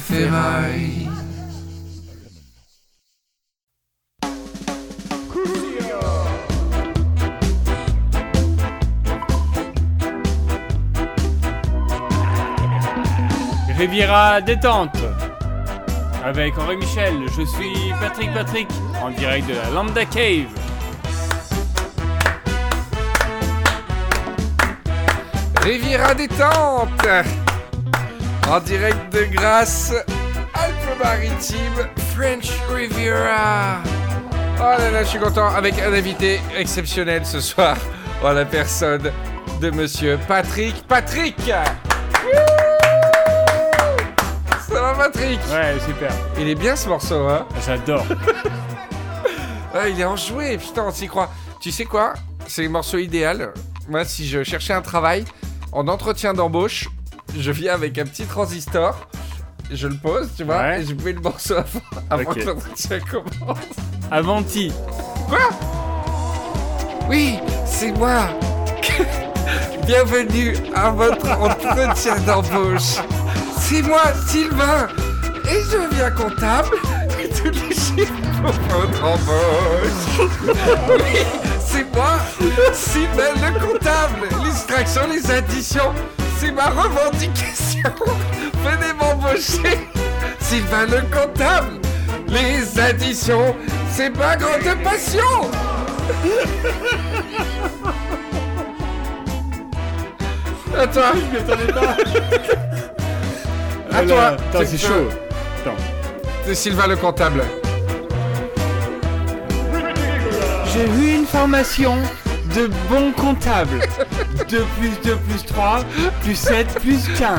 Ferraille. Riviera détente avec Henri Michel. Je suis Patrick Patrick en direct de la Lambda Cave. Riviera détente En direct de Grasse, Alpes-Maritimes, French Riviera. Oh là là, je suis content avec un invité exceptionnel ce soir. Oh la personne de monsieur Patrick. Patrick Ça va Patrick? Ouais, super. Il est bien ce morceau, hein? J'adore. Ah, il est enjoué, putain, on s'y croit. Tu sais quoi? C'est le morceau idéal. Moi, si je cherchais un travail en entretien d'embauche, je viens avec un petit transistor, je le pose, tu vois, Ouais. et je mets le morceau avant, que l'entretien commence. Avanti. Quoi? Oui, c'est moi. Bienvenue à votre entretien d'embauche. C'est moi, Sylvain, et je viens comptable. Et tous les chiffres pour votre embauche. Oui, c'est moi, Sylvain le comptable. L'extraction, les additions, c'est ma revendication. Venez m'embaucher. Sylvain le comptable. Les additions, c'est ma grande passion. À toi. Je m'attendais pas. À toi. Attends, c'est C'est- chaud. Attends. C'est Sylvain le comptable. J'ai eu une formation de bon comptable. 2 plus 2 plus 3, plus 7, plus 15.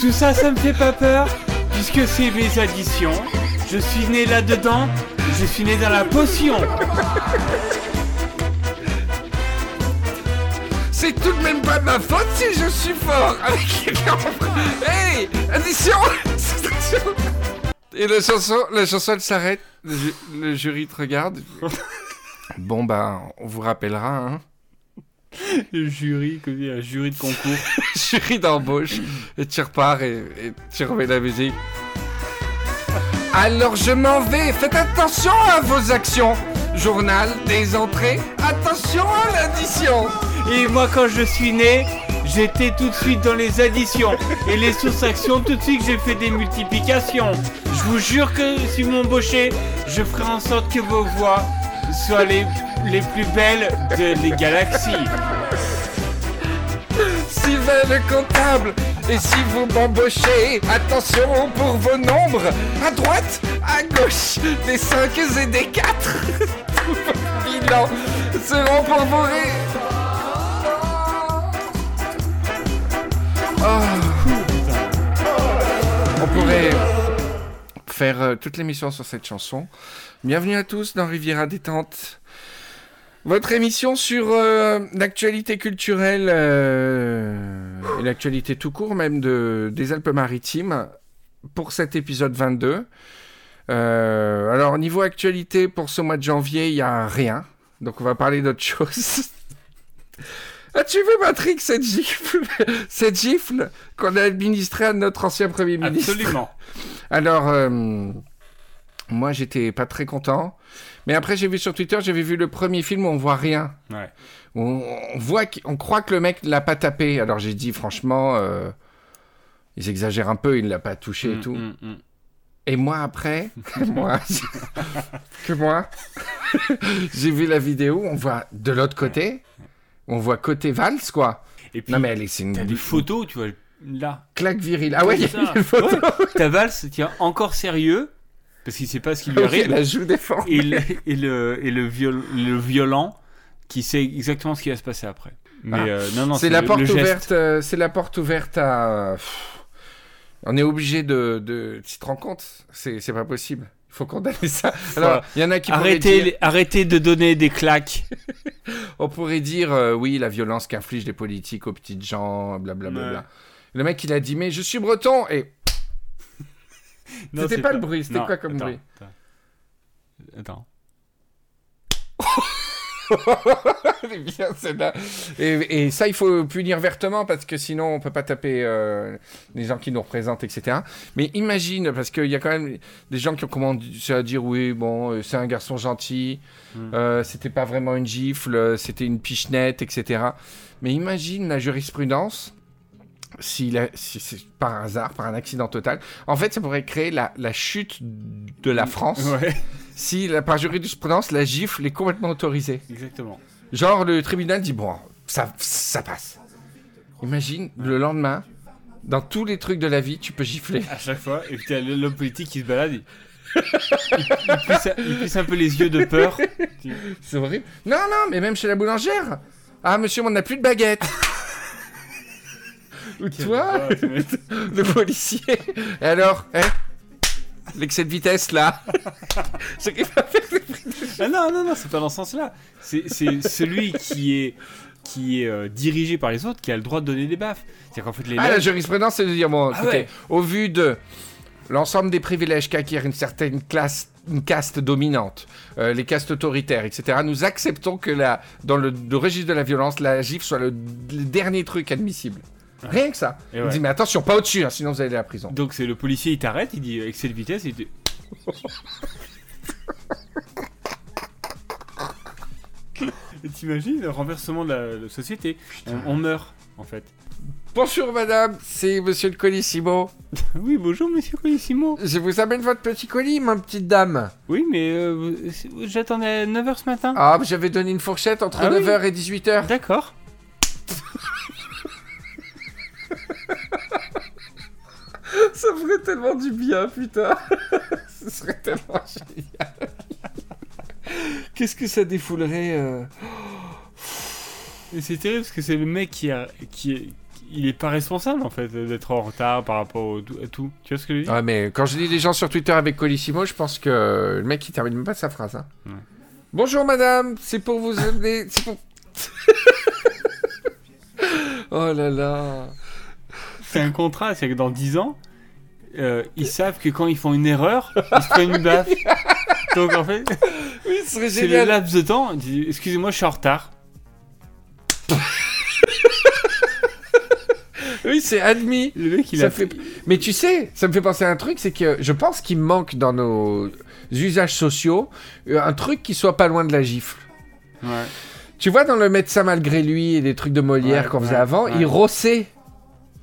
Tout ça, ça me fait pas peur, puisque c'est mes additions. Je suis né là-dedans, je suis né dans la potion. C'est tout de même pas ma faute si je suis fort avec. Hey, addition. Et la chanson, la chanson elle s'arrête. Le jury te regarde. Bon bah, on vous rappellera. Hein. Le jury, comme un jury de concours. jury d'embauche. Et tu repars et, et tu remets la musique. Alors je m'en vais. Faites attention à vos actions. Journal des entrées. Attention à l'addition. Et moi, quand je suis né, j'étais tout de suite dans les additions. Et les soustractions, tout de suite, j'ai fait des multiplications. Je vous jure que si vous m'embauchez, je ferai en sorte que vos voix soient les, plus belles de les galaxies. Sylvain le comptable. Et si vous m'embauchez, attention pour vos nombres. À droite, à gauche, des 5 et des 4. Tous vos bilans seront pour vous ré... Oh. On pourrait faire euh, toute l'émission sur cette chanson. Bienvenue à tous dans Riviera Détente. Votre émission sur euh, l'actualité culturelle euh, et l'actualité tout court même de, des Alpes-Maritimes pour cet épisode 22. Euh, alors niveau actualité pour ce mois de janvier, il n'y a rien. Donc on va parler d'autre chose. As-tu vu Patrick cette gifle, cette gifle qu'on a administrée à notre ancien Premier ministre? Absolument. Alors, euh, moi, j'étais pas très content. Mais après, j'ai vu sur Twitter, j'avais vu le premier film où on voit rien. Ouais. On, on voit qu'on croit que le mec l'a pas tapé. Alors j'ai dit, franchement, euh, ils exagèrent un peu, il l'a pas touché et Mm, tout. mm, mm. Et moi, après, moi, que moi, j'ai vu la vidéo, on voit de l'autre côté, on voit côté valse, quoi. Et puis, Non, mais elle est, c'est une, des photos, tu vois, là. claque virile. Ah ouais, il y a une photo. Ouais. Ta valse tient encore sérieux, parce qu'il sait pas ce qui lui Ok, arrive. la joue déformée. et le, et le, et le, viol, le violent qui sait exactement ce qui va se passer après. Mais Ah. euh, non, non, C'est la porte ouverte. euh, c'est la porte ouverte à. On est obligé de, de. Tu te rends compte? C'est pas possible. Il faut condamner ça. Alors, il y en a qui Arrêtez, dire, arrêtez de donner des claques. on pourrait dire, euh, oui, la violence qu'infligent les politiques aux petites gens, blablabla. Le mec, il a dit, mais je suis breton et C'était pas le bruit, c'était quoi comme attends, bruit Attends. Attends. Elle est bien. Et, et ça, il faut punir vertement parce que sinon, on peut pas taper euh, les gens qui nous représentent, etc. Mais imagine, parce qu'il y a quand même des gens qui ont commencé à dire oui, bon, euh, c'est un garçon gentil, Mm. euh, c'était pas vraiment une gifle, c'était une pichenette, etc. Mais imagine la jurisprudence. Si, c'est par hasard, par un accident total, en fait, ça pourrait créer la, la chute de la France. Ouais, Si, la, par jurisprudence, la gifle est complètement autorisée. exactement. Genre, le tribunal dit, bon, ça, ça passe. Imagine, le lendemain, dans tous les trucs de la vie, tu peux gifler. À chaque fois, et puis t'as l'homme politique qui se balade. Il, il, plisse un peu les yeux de peur. C'est horrible. Non, non, mais même chez la boulangère. Ah, monsieur, on n'a plus de baguette. Ou toi, le policier. Et alors, hein L'excès de vitesse, là. Ce qui va faire Ah non, non, non, c'est pas dans ce sens-là. C'est celui qui est, qui est euh, dirigé par les autres qui a le droit de donner des baffes. C'est-à-dire qu'en fait, les Ah, la jurisprudence, c'est de dire, bon, Ah écoutez, ouais. au vu de l'ensemble des privilèges qu'acquiert une certaine classe, une caste dominante, euh, les castes autoritaires, etc., nous acceptons que la, dans le, le registre de la violence, la gifle soit le, le dernier truc admissible. Rien que ça. Et On ouais. dit, mais attention, pas au-dessus, hein, sinon vous allez à la prison. Donc c'est le policier, il t'arrête, il dit excès de vitesse, il dit... Et T'imagines le renversement de la, la société? On, on meurt, en fait. Bonjour madame, c'est monsieur le colissimo. Oui, bonjour monsieur Colissimo. Je vous amène votre petit colis, ma petite dame. Oui, mais euh, j'attendais à 9h ce matin. Ah, j'avais donné une fourchette entre Ah oui. 9h et 18h. D'accord. Ça ferait tellement du bien, putain. Ce serait tellement génial. Qu'est-ce que ça défoulerait euh, Et c'est terrible parce que c'est le mec qui, a, qui est... Il est pas responsable en fait d'être en retard par rapport au- à tout. Tu vois ce que je veux dire? Ouais, mais quand je dis des gens sur Twitter avec Colissimo, je pense que le mec il termine même pas sa phrase. hein. Ouais. Bonjour madame, c'est pour vous pour- oh là là. C'est un contrat, c'est que dans 10 ans, euh, ils savent que quand ils font une erreur, ils se prennent une baffe. Donc en fait, Oui, c'est le laps de temps. Excusez-moi, je suis en retard. Oui, c'est admis. Le mec, il Ça a fait- Mais tu sais, ça me fait penser à un truc, c'est que je pense qu'il manque dans nos usages sociaux euh, un truc qui soit pas loin de la gifle. Ouais. Tu vois, dans le médecin malgré lui et des trucs de Molière Ouais, qu'on faisait ouais, avant, il rossait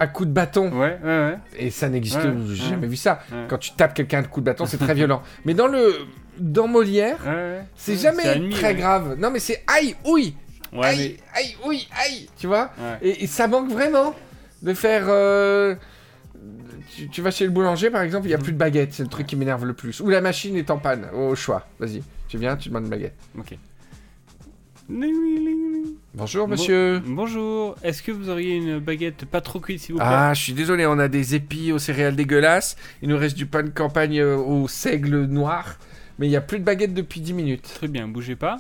à coups de bâton. Ouais, ouais, ouais. Et ça n'existe, j'ai jamais vu ça. Quand tu tapes quelqu'un de coups de bâton, c'est très violent. Mais dans le, dans Molière, c'est jamais admis, très grave. Non, mais c'est aïe, ouïe, Ouais, aïe, aïe, ouïe, aïe, tu vois? Et, et ça manque vraiment de faire. euh, Tu, tu vas chez le boulanger, par exemple, il n'y a Mhm. plus de baguette, c'est le truc qui m'énerve le plus. Ou la machine est en panne, au choix. Vas-y, tu viens, tu demandes une baguette. Ok. Bonjour, Bon- monsieur. Bonjour, est-ce que vous auriez une baguette pas trop cuite s'il vous plaît? Ah, je suis désolé, on a des épis aux céréales dégueulasses. Il nous reste du pain de campagne euh, au seigle noir. Mais il n'y a plus de baguette depuis 10 minutes. Très bien, bougez pas.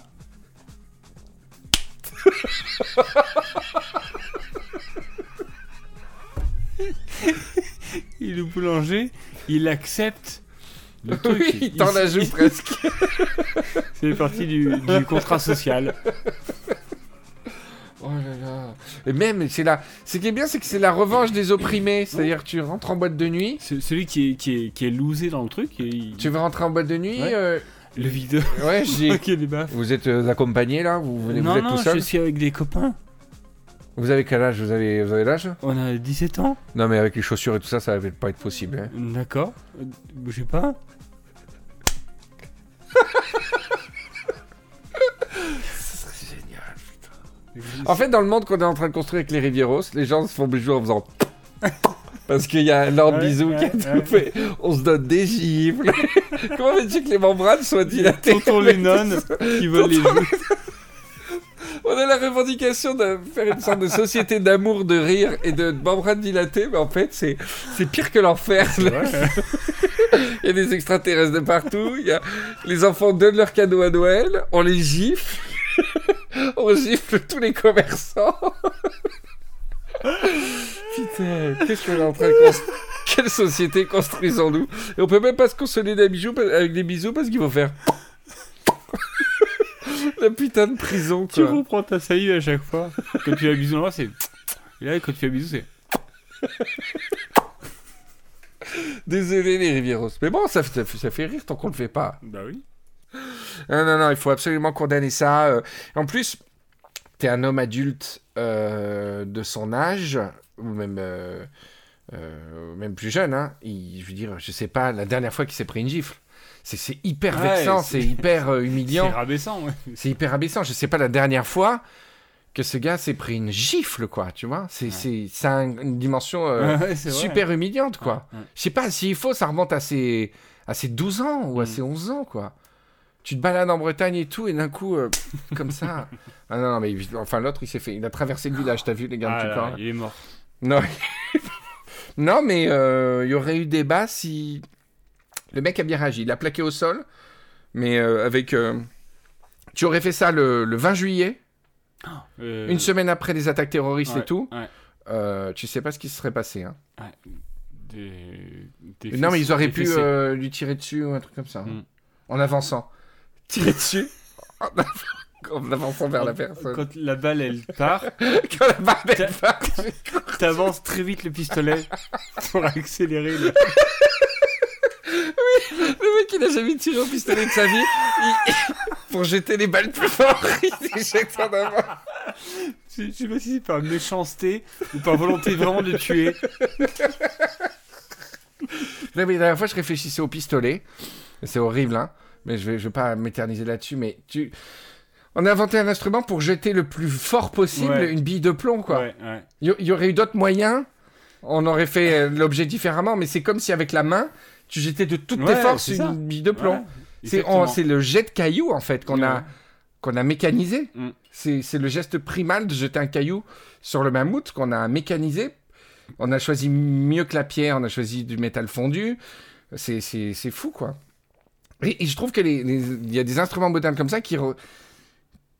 Et le boulanger, il accepte le truc. Oui, il t'en la joue presque. C'est parti du, du contrat social. Oh là là. Et même, c'est la... ce qui est bien, c'est que c'est la revanche des opprimés. C'est-à-dire, tu rentres en boîte de nuit. Ce- Celui qui est, qui est, qui est loosé dans le truc, et il- Tu veux rentrer en boîte de nuit Ouais. euh, le videur Ouais, j'ai. baffes. Vous êtes euh, accompagné là vous, venez, vous non, êtes non, tout seul je suis avec des copains. Vous avez quel âge? Vous avez, vous avez l'âge? On a 17 ans. Non, mais avec les chaussures et tout ça, ça va pas être possible. hein. D'accord. Euh, Bougez pas. C'est génial. En fait, dans le monde qu'on est en train de construire avec les Rivieros, les gens se font bisous en faisant. Parce qu'il y a Lord Ouais, Bisou qui a ouais, tout ouais. fait. On se donne des gifles. Comment veux-tu que les membranes soient dilatées? Tonton Lennon qui vole les joues. On a la revendication de faire une sorte de société d'amour, de rire et de membranes dilatées, mais en fait, c'est c'est pire que l'enfer. Il y a des extraterrestres de partout. Il y a... Les enfants donnent leurs cadeaux à Noël. On les gifle. on gifle tous les commerçants. Putain, qu'est-ce qu'on est en train de construire Quelle société construisons-nous? Et on peut même pas se consoler des bijoux, avec des bisous parce qu'il faut faire. La putain de prison, Tu quoi. reprends ta salive à chaque fois. Quand tu fais un bisou dans le c'est. Et là, quand tu fais un bisou, c'est. Désolé, les Rivieros. Mais bon, ça, ça, ça fait rire tant qu'on le fait pas. Bah oui. Non, non, non, il faut absolument condamner ça. euh. En plus, t'es un homme adulte euh, de son âge, ou même, euh, euh, même plus jeune, hein. Il- je veux dire, je sais pas, la dernière fois qu'il s'est pris une gifle. C'est c'est hyper Ouais, vexant, c'est- c'est hyper euh, C'est humiliant. rabaissant, ouais. C'est hyper abaissant. Je sais pas la dernière fois que ce gars s'est pris une gifle, quoi, tu vois. C'est Ouais. c'est- ça une dimension euh, Ouais, c'est vrai. super humiliante, quoi. Ouais. Je sais pas, s'il faut, ça remonte à ses, à ses 12 ans ou à Mm. ses 11 ans, quoi. Tu te balades en Bretagne et tout, et d'un coup, euh, comme ça. Ah non, non, mais enfin, l'autre, il s'est fait. Il a traversé le village, t'as vu, les gars Ah du là, corps là il est mort. Non. non, mais euh, il y aurait eu débat si. Le mec a bien réagi. Il a plaqué au sol, mais euh, avec. euh, Tu aurais fait ça le, le 20 juillet, Euh, une semaine après les attaques terroristes ouais, et tout? ouais. tu sais pas ce qui se serait passé. Hein. Des, des Non, mais ils auraient pu lui tirer dessus ou un truc comme ça. hein. Mm. En avançant. Tirer dessus en av- en avançant vers la personne. Quand la balle elle part, Quand la barbe elle part. t'avances très vite le pistolet pour accélérer. Le... Le mec, il a jamais tiré au pistolet de sa vie. Il- Pour jeter les balles plus fort, il jette en avant. Je je sais pas si c'est par méchanceté ou par volonté vraiment de tuer. Non, mais la dernière fois, je réfléchissais au pistolet. C'est horrible, hein. Mais je vais, je vais pas m'éterniser là-dessus. Mais tu. On a inventé un instrument pour jeter le plus fort possible Ouais. une bille de plomb, quoi. Ouais, ouais. Il y, il y aurait eu d'autres moyens. On aurait fait euh, l'objet différemment. Mais c'est comme si avec la main, tu jetais de toutes tes forces une bille de plomb. Ouais, c'est le jet de caillou, en fait, qu'on a. Qu'on a mécanisé. Mm. C'est c'est le geste primal de jeter un caillou sur le mammouth qu'on a mécanisé. On a choisi mieux que la pierre, on a choisi du métal fondu. C'est- C'est c'est fou, quoi. Et, et je trouve qu'il y a des instruments modernes comme ça qui, re-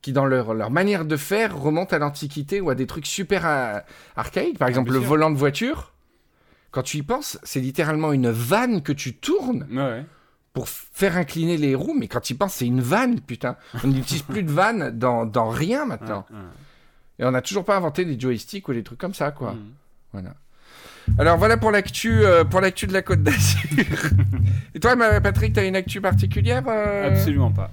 qui dans leur, leur manière de faire, remontent à l'Antiquité ou à des trucs super euh, archaïques. Par exemple, bien le sûr. volant de voiture. Quand tu y penses, c'est littéralement une vanne que tu tournes Ouais, pour faire incliner les roues, mais quand il pense, c'est une vanne, putain. On n'utilise plus de vanne dans, dans rien maintenant. Ouais, ouais. Et on n'a toujours pas inventé des joysticks ou des trucs comme ça, quoi. Mhm. Voilà. Alors voilà pour l'actu, euh, pour l'actu de la Côte d'Azur. Et toi, Patrick, t'as une actu particulière euh? Absolument pas.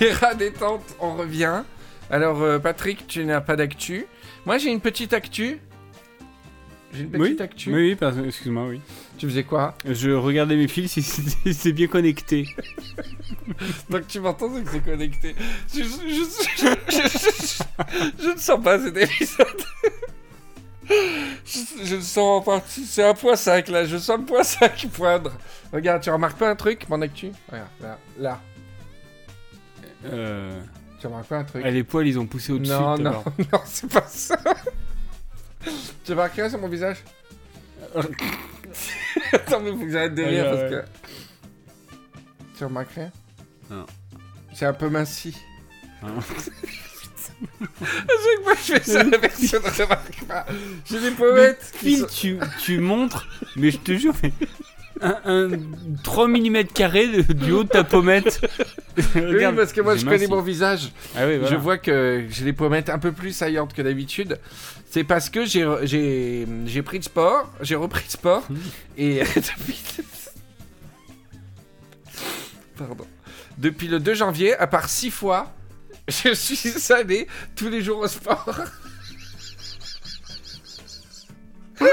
Riviera détente, on revient. Alors, euh, Patrick, tu n'as pas d'actu. Moi, j'ai une petite actu. J'ai une petite Oui, actu. oui, excuse-moi, oui. Tu faisais quoi? Je regardais mes fils si c'est bien connecté. Donc tu m'entends, c'est que c'est connecté. Je, je, je, je- je- je ne sens pas cet épisode. Je, le sens en partie. C'est un point 5 là. Je sens le point 5 poindre. Regarde, tu remarques pas un truc, mon actu? Regarde, là. là. Euh, Tu remarques pas un truc ah, les poils, ils ont poussé au-dessus. Non, à non, l'heure. non, c'est pas ça. tu remarques rien sur mon visage Attends, mais faut que j'arrête de Ah, rire parce ouais. que. Tu remarques rien Non. C'est un peu minci. Hein. À chaque fois que je fais ça, la personne ne remarque pas. J'ai des pommettes Phil, sont- tu, tu montres, mais je te jure, mais un, un 3 mm carré de- du haut de ta pommette. Oui, parce que moi je connais minci. mon visage. Ah oui, voilà. Je vois que j'ai des pommettes un peu plus saillantes que d'habitude. C'est parce que j'ai pris de sport, j'ai repris de sport Mmh. et depuis Pardon. Depuis le 2 janvier, à part 6 fois, je suis allé tous les jours au sport.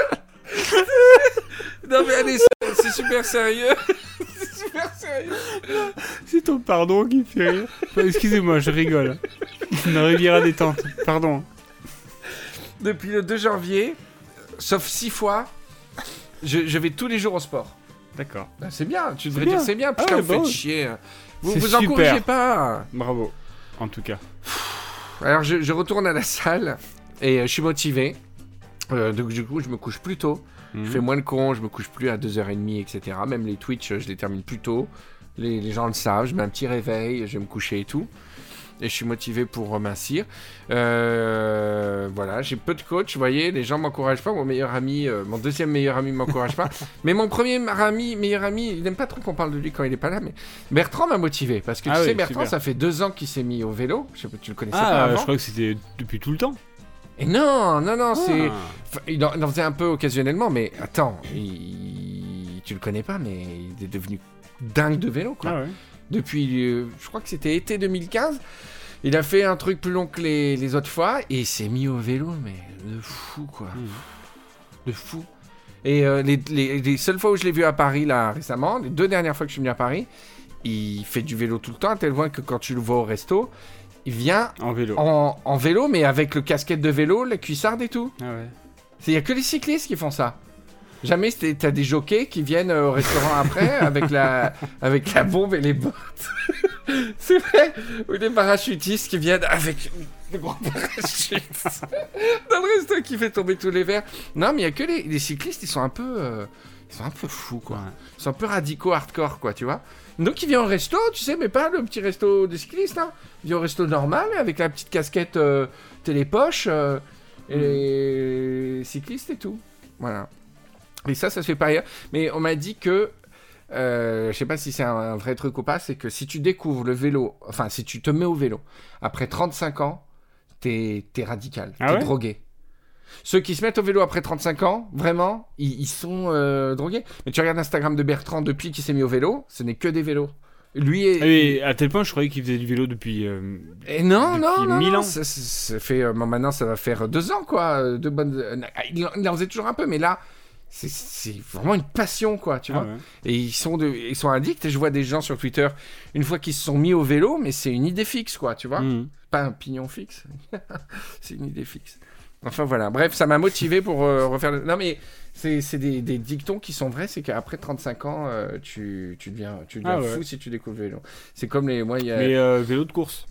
non mais allez, c'est- super sérieux. c'est super sérieux. C'est ton pardon qui fait rire. Excusez-moi, je rigole. Une rivière détente. Pardon. Depuis le 2 janvier, sauf 6 fois, je, je vais tous les jours au sport. D'accord. Bah, c'est bien, tu devrais dire c'est bien, Ah putain, ouais, vous bah faites ouais. chier. Vous vous super. encouragez pas. Bravo. En tout cas. Alors je, je retourne à la salle et euh, je suis motivé. Euh, donc du coup, je me couche plus tôt. Mhm. Je fais moins le con, je me couche plus à 2h30, etc. Même les Twitch, je les termine plus tôt. Les, les gens le savent, je mets un petit réveil, je vais me coucher et tout. Et je suis motivé pour remincir. Euh, voilà, j'ai peu de coach, vous voyez, les gens m'encouragent pas. Mon meilleur ami, euh, mon deuxième meilleur ami m'encourage pas. mais mon premier ami, meilleur ami, il n'aime pas trop qu'on parle de lui quand il est pas là. Mais Bertrand m'a motivé parce que Ah tu sais, Bertrand, super. ça fait deux ans qu'il s'est mis au vélo. Je sais pas, tu le connaissais pas Ah, avant. je crois que c'était depuis tout le temps. Et non, non, non, c'est. Ah. Enfin, il, en, il en faisait un peu occasionnellement, mais attends, il- tu le connais pas, mais il est devenu dingue de vélo, quoi. Ah ouais. Depuis, euh, je crois que c'était été 2015, il a fait un truc plus long que les, les autres fois, et il s'est mis au vélo, mais de fou, quoi. Mhm. De fou. Et euh, les, les- les seules fois où je l'ai vu à Paris, là, récemment, les deux dernières fois que je suis venu à Paris, il fait du vélo tout le temps, à tel point que quand tu le vois au resto, il vient En vélo. en, en vélo, mais avec le casquette de vélo, la cuissarde et tout. Ah ouais. Il y a que les cyclistes qui font ça. Jamais t'as des jockeys qui viennent euh, au restaurant après avec la, avec la bombe et les bottes. C'est vrai Ou des parachutistes qui viennent avec le gros parachute dans le resto qui fait tomber tous les verres. Non, mais il y a que les, les cyclistes, ils sont un peu... euh, ils sont un peu fous, quoi. Ils sont un peu radicaux, hardcore, quoi, tu vois. Donc il vient au resto, tu sais, mais pas le petit resto des cyclistes, hein. Il vient au resto normal, avec la petite casquette euh, télépoche, euh, et les cyclistes et tout. Voilà. Et ça, ça se fait pas ailleurs. Mais on m'a dit que, euh, je sais pas si c'est un, un vrai truc ou pas, c'est que si tu découvres le vélo, enfin, si tu te mets au vélo, après 35 ans, t'es es radical, Ah t'es ouais? drogué. Ceux qui se mettent au vélo après 35 ans, vraiment, ils, ils sont euh, drogués. Mais tu regardes l'Instagram de Bertrand depuis qu'il s'est mis au vélo, ce n'est que des vélos. Lui est... Et à tel point, je croyais qu'il faisait du vélo depuis. euh, Et non, Depuis non, non, mille non, ans. Ça, fait, euh, maintenant, ça va faire deux ans, quoi. euh, De bonnes, euh, il, en- il en faisait toujours un peu, mais là, c'est- vraiment une passion, quoi, tu ah vois. ouais. Et ils sont, de, ils sont addicts. Et je vois des gens sur Twitter, une fois qu'ils se sont mis au vélo, mais c'est une idée fixe, quoi, tu vois. Mhm. Pas un pignon fixe. c'est une idée fixe. Enfin, voilà. Bref, ça m'a motivé pour euh, refaire le... Non, mais c'est c'est des, des dictons qui sont vrais. C'est qu'après 35 ans, euh, tu, tu deviens, tu deviens Ah ouais. fou si tu découvres le vélo. C'est comme les... Moi, y a... Mais euh, vélo de course.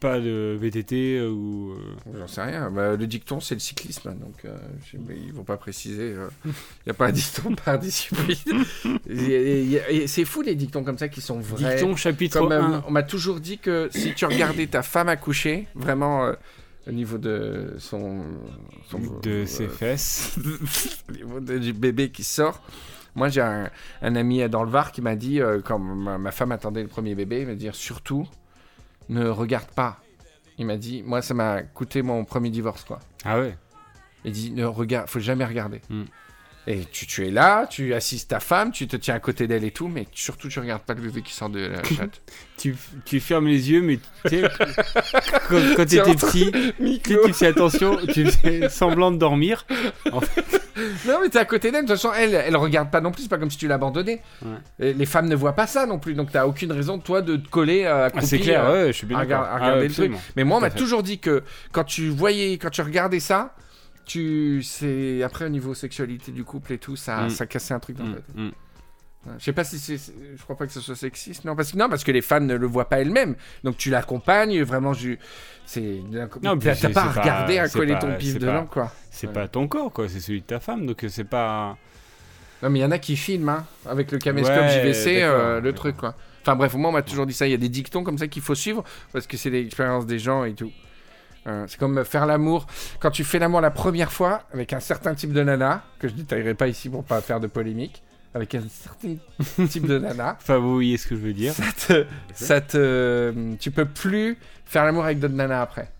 Pas de VTT ou. J'en sais rien. Bah, le dicton, c'est le cyclisme. Donc, euh, je- mais ils vont pas préciser. Il n'y a pas un dicton par discipline. C'est fou, les dictons comme ça qui sont vrais. Dicton chapitre Comme, euh, 1. on m'a toujours dit que si tu regardais ta femme accoucher, vraiment au niveau de son. son De euh, ses fesses. au niveau de- du bébé qui sort. Moi, j'ai un, un ami dans le Var qui m'a dit, euh, quand ma, ma femme attendait le premier bébé, il m'a dit surtout, ne regarde pas. Il m'a dit, moi, ça m'a coûté mon premier divorce, quoi. Ah ouais. Il dit, ne regarde, faut jamais regarder. Hmm. Et tu, tu es là, tu assistes ta femme, tu te tiens à côté d'elle et tout, mais surtout, tu regardes pas le bébé qui sort de la chatte. Tu, tu fermes les yeux, mais tu quand, quand Tiens, t'étais petit, tu, tu fais attention, tu fais semblant de dormir. Non, mais t'es à côté d'elle. De toute façon, elle, elle regarde pas non plus. C'est pas comme si tu l'abandonnais. Ouais. Les femmes ne voient pas ça non plus. Donc, t'as aucune raison, toi, de te coller euh, à Ah, c'est clair, ouais, je suis bien à d'accord. regarder- à regarder Ah, le truc. Mais moi, on m'a toujours dit que quand tu voyais, quand tu regardais ça, tu, c'est après au niveau sexualité du couple et tout, ça, Mm. ça cassait un truc dans Mm, ta tête. mm. Je sais pas si c'est, je crois pas que ce soit sexiste, non, parce que non, parce que les femmes ne le voient pas elles-mêmes. Donc tu l'accompagnes, vraiment, je, c'est, t'as, pas à regarder à coller pas- ton pif dedans, quoi. C'est Ouais. pas ton corps, quoi, c'est celui de ta femme, donc euh, c'est pas. Non, mais il y en a qui filment, hein, avec le caméscope Ouais, JVC, euh, le truc, quoi. Enfin bref, moi, on m'a toujours dit ça. Il y a des dictons comme ça qu'il faut suivre, parce que c'est l'expérience des gens et tout. Euh, c'est comme faire l'amour. Quand tu fais l'amour la première fois avec un certain type de nana, que je détaillerai pas ici pour pas faire de polémique, avec un certain type de nana, Enfin, vous voyez ce que je veux dire. ça te, ça te- tu peux plus faire l'amour avec d'autres nanas après.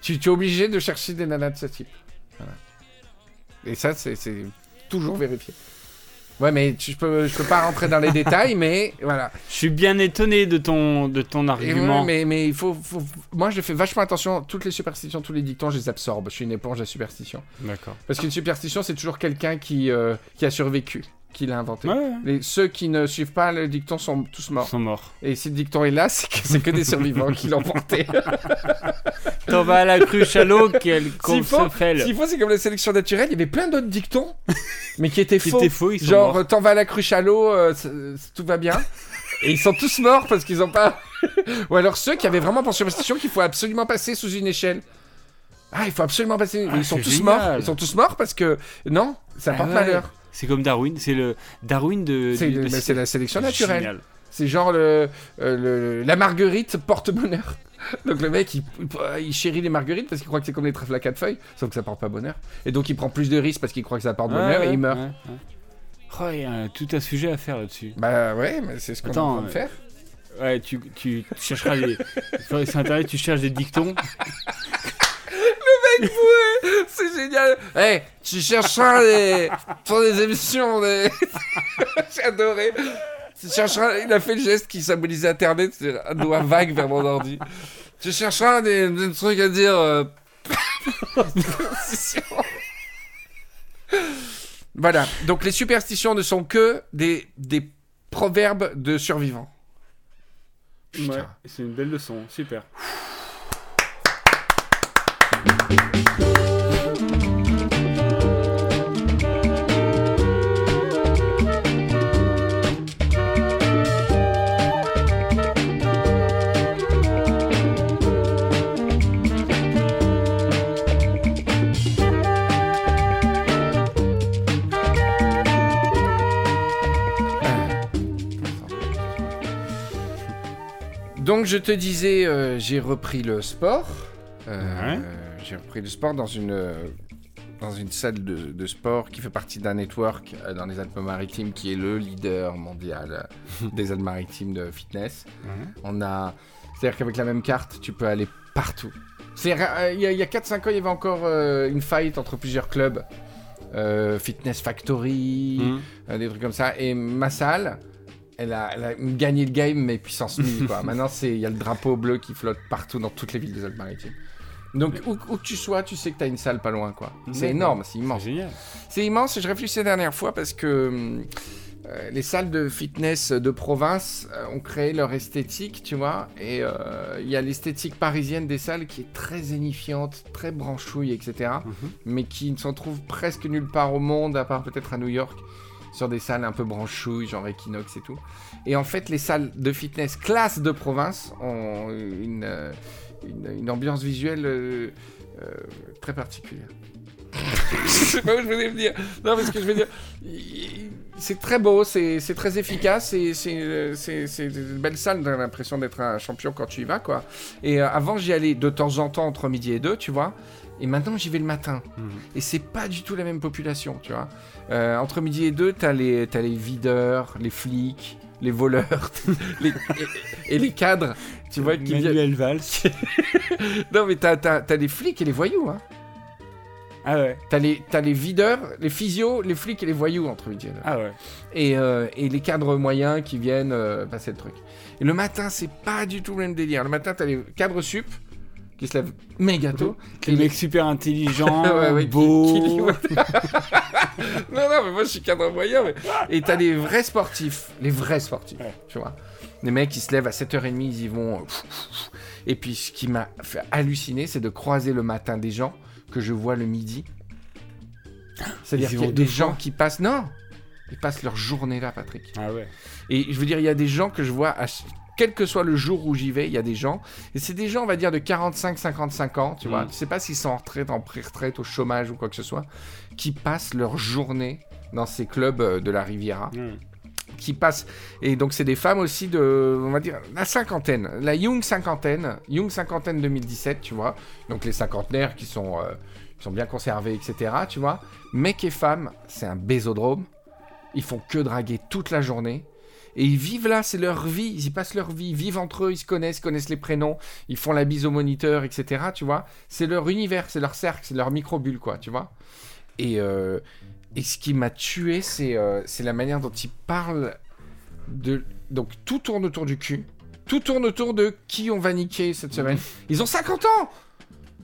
Tu, tu es obligé de chercher des nanas de ce type. Voilà. Et ça, c'est c'est toujours vérifié. Ouais, mais tu, je, peux, je peux pas rentrer dans les détails, mais voilà. Je suis bien étonné de ton, de ton argument. ouais, mais, mais il faut, faut- Moi, je fais vachement attention. Toutes les superstitions, tous les dictons, je les absorbe. Je suis une éponge à superstition. D'accord. Parce qu'une superstition, c'est toujours quelqu'un qui, euh, qui a survécu, qui l'a inventé. Ouais, ouais. Les, ceux qui ne suivent pas le dicton sont tous Ils morts. sont morts. Et si le dicton est là, c'est que, c'est que des survivants qui l'ont porté. T'en vas à la cruche à l'eau, quel con se fait. s'il faut, c'est comme la sélection naturelle. Il y avait plein d'autres dictons, mais qui étaient Qui faux. étaient faux, ils sont Genre, t'en vas à la cruche à l'eau, euh, tout va bien. Et ils sont tous morts parce qu'ils ont pas. Ou alors ceux qui avaient vraiment pour superstition qu'il faut absolument passer sous une échelle. Ah, il faut absolument passer. Ah, ils sont tous génial. morts. Ils sont tous morts parce que non, ça Ah porte ouais. malheur. C'est comme Darwin, c'est le Darwin de. C'est de- la sélection naturelle. Génial. C'est genre le, euh, le- la marguerite porte bonheur. Donc le mec il, il chérit les marguerites parce qu'il croit que c'est comme les trèfles à quatre feuilles, sauf que ça porte pas bonheur. Et donc il prend plus de risques parce qu'il croit que ça porte bonheur et il meurt. ouais, ouais. Oh, il y a tout un sujet à faire là-dessus. Bah ouais, mais c'est ce qu'on est Attends, en train de faire. Ouais, tu, tu chercheras des. Sur internet, tu cherches des dictons. C'est génial. Eh, tu chercheras des... pour des émissions. Des... J'ai adoré. Tu chercheras... Il a fait le geste qui symbolisait Internet, c'est un doigt vague vers mon ordi. Tu chercheras des, des trucs à dire. euh, voilà. Donc les superstitions ne sont que des, des proverbes de survivants. Putain. Ouais, c'est une belle leçon, super. Donc je te disais, euh, j'ai repris le sport. Euh. J'ai repris le sport dans une, euh, dans une salle de, de sport qui fait partie d'un network euh, dans les Alpes-Maritimes qui est le leader mondial euh, des Alpes-Maritimes de fitness. On a, c'est-à-dire qu'avec la même carte, tu peux aller partout. Euh, Il y a, a 4-5 ans, il y avait encore une fight entre plusieurs clubs. Fitness Factory, Mhm. des trucs comme ça. Et ma salle, elle a, elle a gagné le game, mais puissance 1000, quoi. Maintenant, il y a le drapeau bleu qui flotte partout dans toutes les villes des Alpes-Maritimes. Donc, où, où que tu sois, tu sais que tu as une salle pas loin, quoi. C'est énorme, c'est immense. C'est génial. C'est immense et je réfléchissais la dernière fois parce que euh, les salles de fitness de province euh, ont créé leur esthétique, tu vois, et euh, il y a l'esthétique parisienne des salles qui est très zénifiante, très branchouille, etc., Mhm. mais qui ne s'en trouve presque nulle part au monde, à part peut-être à New York, sur des salles un peu branchouilles, genre Equinox et tout. Et en fait, les salles de fitness classe de province ont une, une, une ambiance visuelle euh, euh, très particulière. je sais pas où je voulais venir. Non, parce que je veux dire, c'est très beau, c'est c'est très efficace, et c'est c'est- c'est une belle salle, t'as l'impression d'être un champion quand tu y vas, quoi. Et euh, avant, j'y allais de temps en temps entre midi et deux, tu vois. Et maintenant, j'y vais le matin. Mhm. Et c'est pas du tout la même population, tu vois. Euh, entre midi et deux, t'as les, t'as les videurs, les flics, les voleurs, les- et, et les cadres, tu vois, qui viennent. Valls. Non, mais t'as, t'as, t'as les flics et les voyous, hein. Ah ouais. T'as les, t'as les videurs, les physios, les flics et les voyous, entre deux. Ah ouais. Et, euh, et les cadres moyens qui viennent euh, passer le truc. Et le matin, c'est pas du tout le même délire. Le matin, t'as les cadres sup qui se lèvent méga tôt. Les mecs super intelligents, Ouais, ouais, qui- beaux. qui. non, non, mais moi je suis cadre moyen. mais- Et t'as les vrais sportifs, les vrais sportifs, Ouais. tu vois. Les mecs qui se lèvent à 7h30, ils y vont. euh, Et puis ce qui m'a fait halluciner, c'est de croiser le matin des gens que je vois le midi. C'est-à-dire Ils qu'il y a des gens qui passent. Non Ils passent leur journée là, Patrick. Ah ouais. Et je veux dire, il y a des gens que je vois, à quel que soit le jour où j'y vais, il y a des gens. Et c'est des gens, on va dire, de 45-55 ans, tu vois. Mm. Je sais pas s'ils sont en retraite, en pré-retraite, au chômage ou quoi que ce soit, qui passent leur journée dans ces clubs euh, de la Riviera. Ouais. Qui passent. Et donc, c'est des femmes aussi de, on va dire, la cinquantaine. La Young cinquantaine. Young cinquantaine 2017, tu vois. Donc, les cinquantenaires qui sont, euh, qui sont bien conservés, etc., tu vois. Mecs et femmes, c'est un bésodrome. Ils font que draguer toute la journée. Et ils vivent là, c'est leur vie, ils y passent leur vie, ils vivent entre eux, ils se connaissent, connaissent les prénoms, ils font la bise au moniteur, etc. Tu vois, c'est leur univers, c'est leur cercle, c'est leur micro-bulle, quoi, tu vois. Et, euh, et ce qui m'a tué, c'est euh, c'est la manière dont ils parlent de. Donc tout tourne autour du cul, tout tourne autour de qui on va niquer cette semaine. Ils ont 50 ans!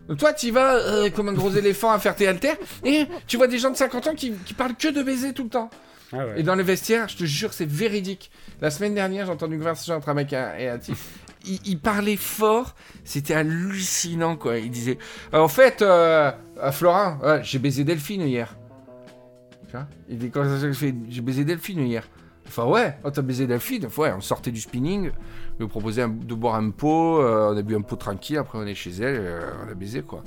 Donc Toi, tu vas euh, comme un gros éléphant à faire tes haltères, et tu vois des gens de 50 ans qui, qui parlent que de baiser tout le temps. Ah. Et dans les vestiaires, je te jure, c'est véridique. La semaine dernière, j'ai entendu une conversation entre un mec et un- type. il, parlait fort, c'était hallucinant quoi. Il disait En fait, euh, Florin, j'ai baisé Delphine hier. Tu vois? Il dit J'ai baisé Delphine hier. Enfin, ouais, oh, t'as baisé Delphine Ouais, on sortait du spinning, je lui ai proposé un- de boire un pot, euh, on a bu un pot tranquille, après on est chez elle, euh, on a baisé quoi.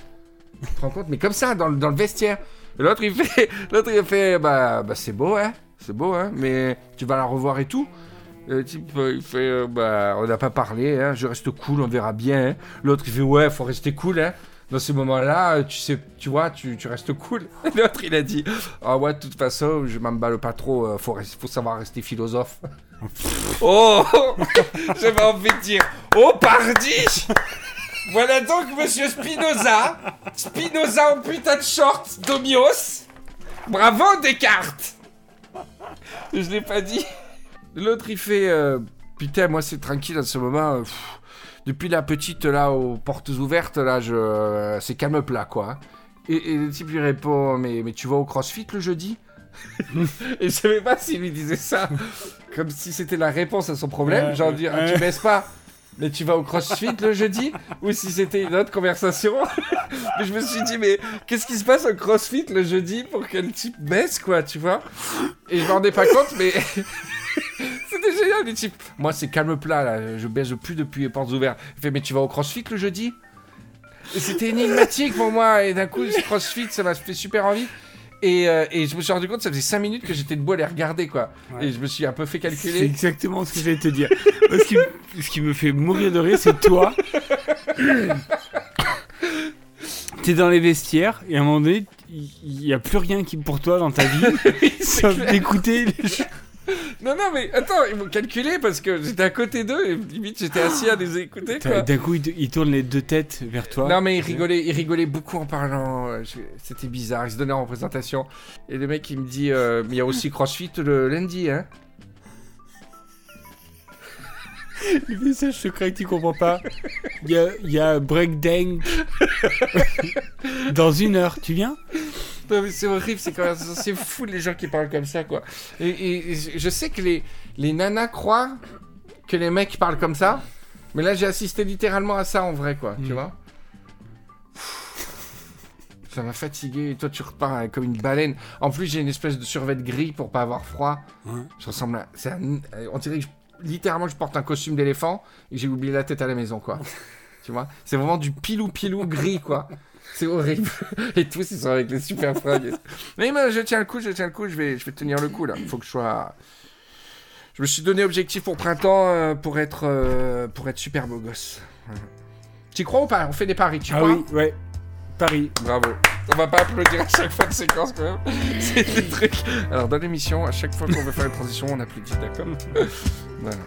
Tu te rends compte? Mais comme ça, dans, dans le vestiaire. L'autre il fait, l'autre il fait Bah, bah c'est beau, hein C'est beau, hein Mais tu vas la revoir et tout le type, euh, il fait, euh, bah, on n'a pas parlé, hein, je reste cool, on verra bien. hein. L'autre, il fait, ouais, faut rester cool, hein. Dans ces moments-là, euh, tu sais, tu vois, tu, tu restes cool. L'autre, il a dit, ah ouais, de toute façon, je m'emballe pas trop, euh, faut, faut savoir rester philosophe. oh J'avais envie de dire, oh, pardi Voilà donc Monsieur Spinoza Spinoza en putain de short d'Omios Bravo Descartes Je l'ai pas dit L'autre, il fait euh, Putain, moi, c'est tranquille en ce moment. euh, pff, depuis la petite, là, aux portes ouvertes, là, je, euh, c'est calme plat, quoi. hein. Et, et le type lui répond mais, mais tu vas au crossfit le jeudi? Et je savais pas s'il lui disait ça comme si c'était la réponse à son problème. Ouais, genre dire ouais. Tu baisses pas? Mais tu vas au crossfit le jeudi Ou si c'était une autre conversation Mais je me suis dit, mais qu'est-ce qui se passe au crossfit le jeudi pour que le type baisse, quoi, tu vois? Et je m'en rendais pas compte, mais. C'était génial, le type. Moi, c'est calme plat, là. Je baise plus depuis les portes ouvertes. Il fait, mais tu vas au crossfit le jeudi? C'était énigmatique pour moi. Et d'un coup, ce crossfit, ça m'a fait super envie. Et, euh, et je me suis rendu compte, ça faisait 5 minutes que j'étais debout à les regarder, quoi. Ouais. Et je me suis un peu fait C'est calculer. exactement ce que j'allais te dire. Moi, ce, qui, ce qui me fait mourir de rire, c'est toi. T'es dans les vestiaires et à un moment donné, il n'y a plus rien qui pour toi dans ta vie, sauf d'écouter les Non, non, mais attends, ils m'ont calculé parce que j'étais à côté d'eux et limite j'étais assis à les écouter, quoi. D'un coup, il, te- il tourne les deux têtes vers toi. Non mais il rigolait, il rigolait beaucoup en parlant. euh, je- C'était bizarre. Il se donnait en représentation. Et le mec il me dit, euh, mais il y a aussi CrossFit le lundi, hein. Le message secret que tu comprends pas. Il y a, y a breakdance dans une heure. Tu viens? C'est horrible. C'est fou les gens qui parlent comme ça quoi. Et, et- et je sais que les les nanas croient que les mecs parlent comme ça. Mais là j'ai assisté littéralement à ça en vrai quoi. Tu Mm. vois. Ça m'a fatigué. Et toi tu repars euh, comme une baleine. En plus j'ai une espèce de survêt gris pour pas avoir froid. Je ressemble à. un- euh, On dirait que je- littéralement je porte un costume d'éléphant et j'ai oublié la tête à la maison, quoi. tu vois? C'est vraiment du pilou-pilou gris, quoi. C'est horrible. Et tous, ils sont avec les super fringues. Mais moi, je tiens le coup, je tiens le coup, je vais, je vais tenir le coup, là. Il faut que je sois. Je me suis donné objectif pour printemps euh, pour, être, euh, pour être super beau gosse. Tu crois ou pas? On fait des paris, tu Ah crois? oui, ouais. Paris. Bravo. On va pas applaudir à chaque fois de séquence quand même. C'est des trucs. Alors dans l'émission, à chaque fois qu'on veut faire une transition, on applaudit, d'accord? Voilà.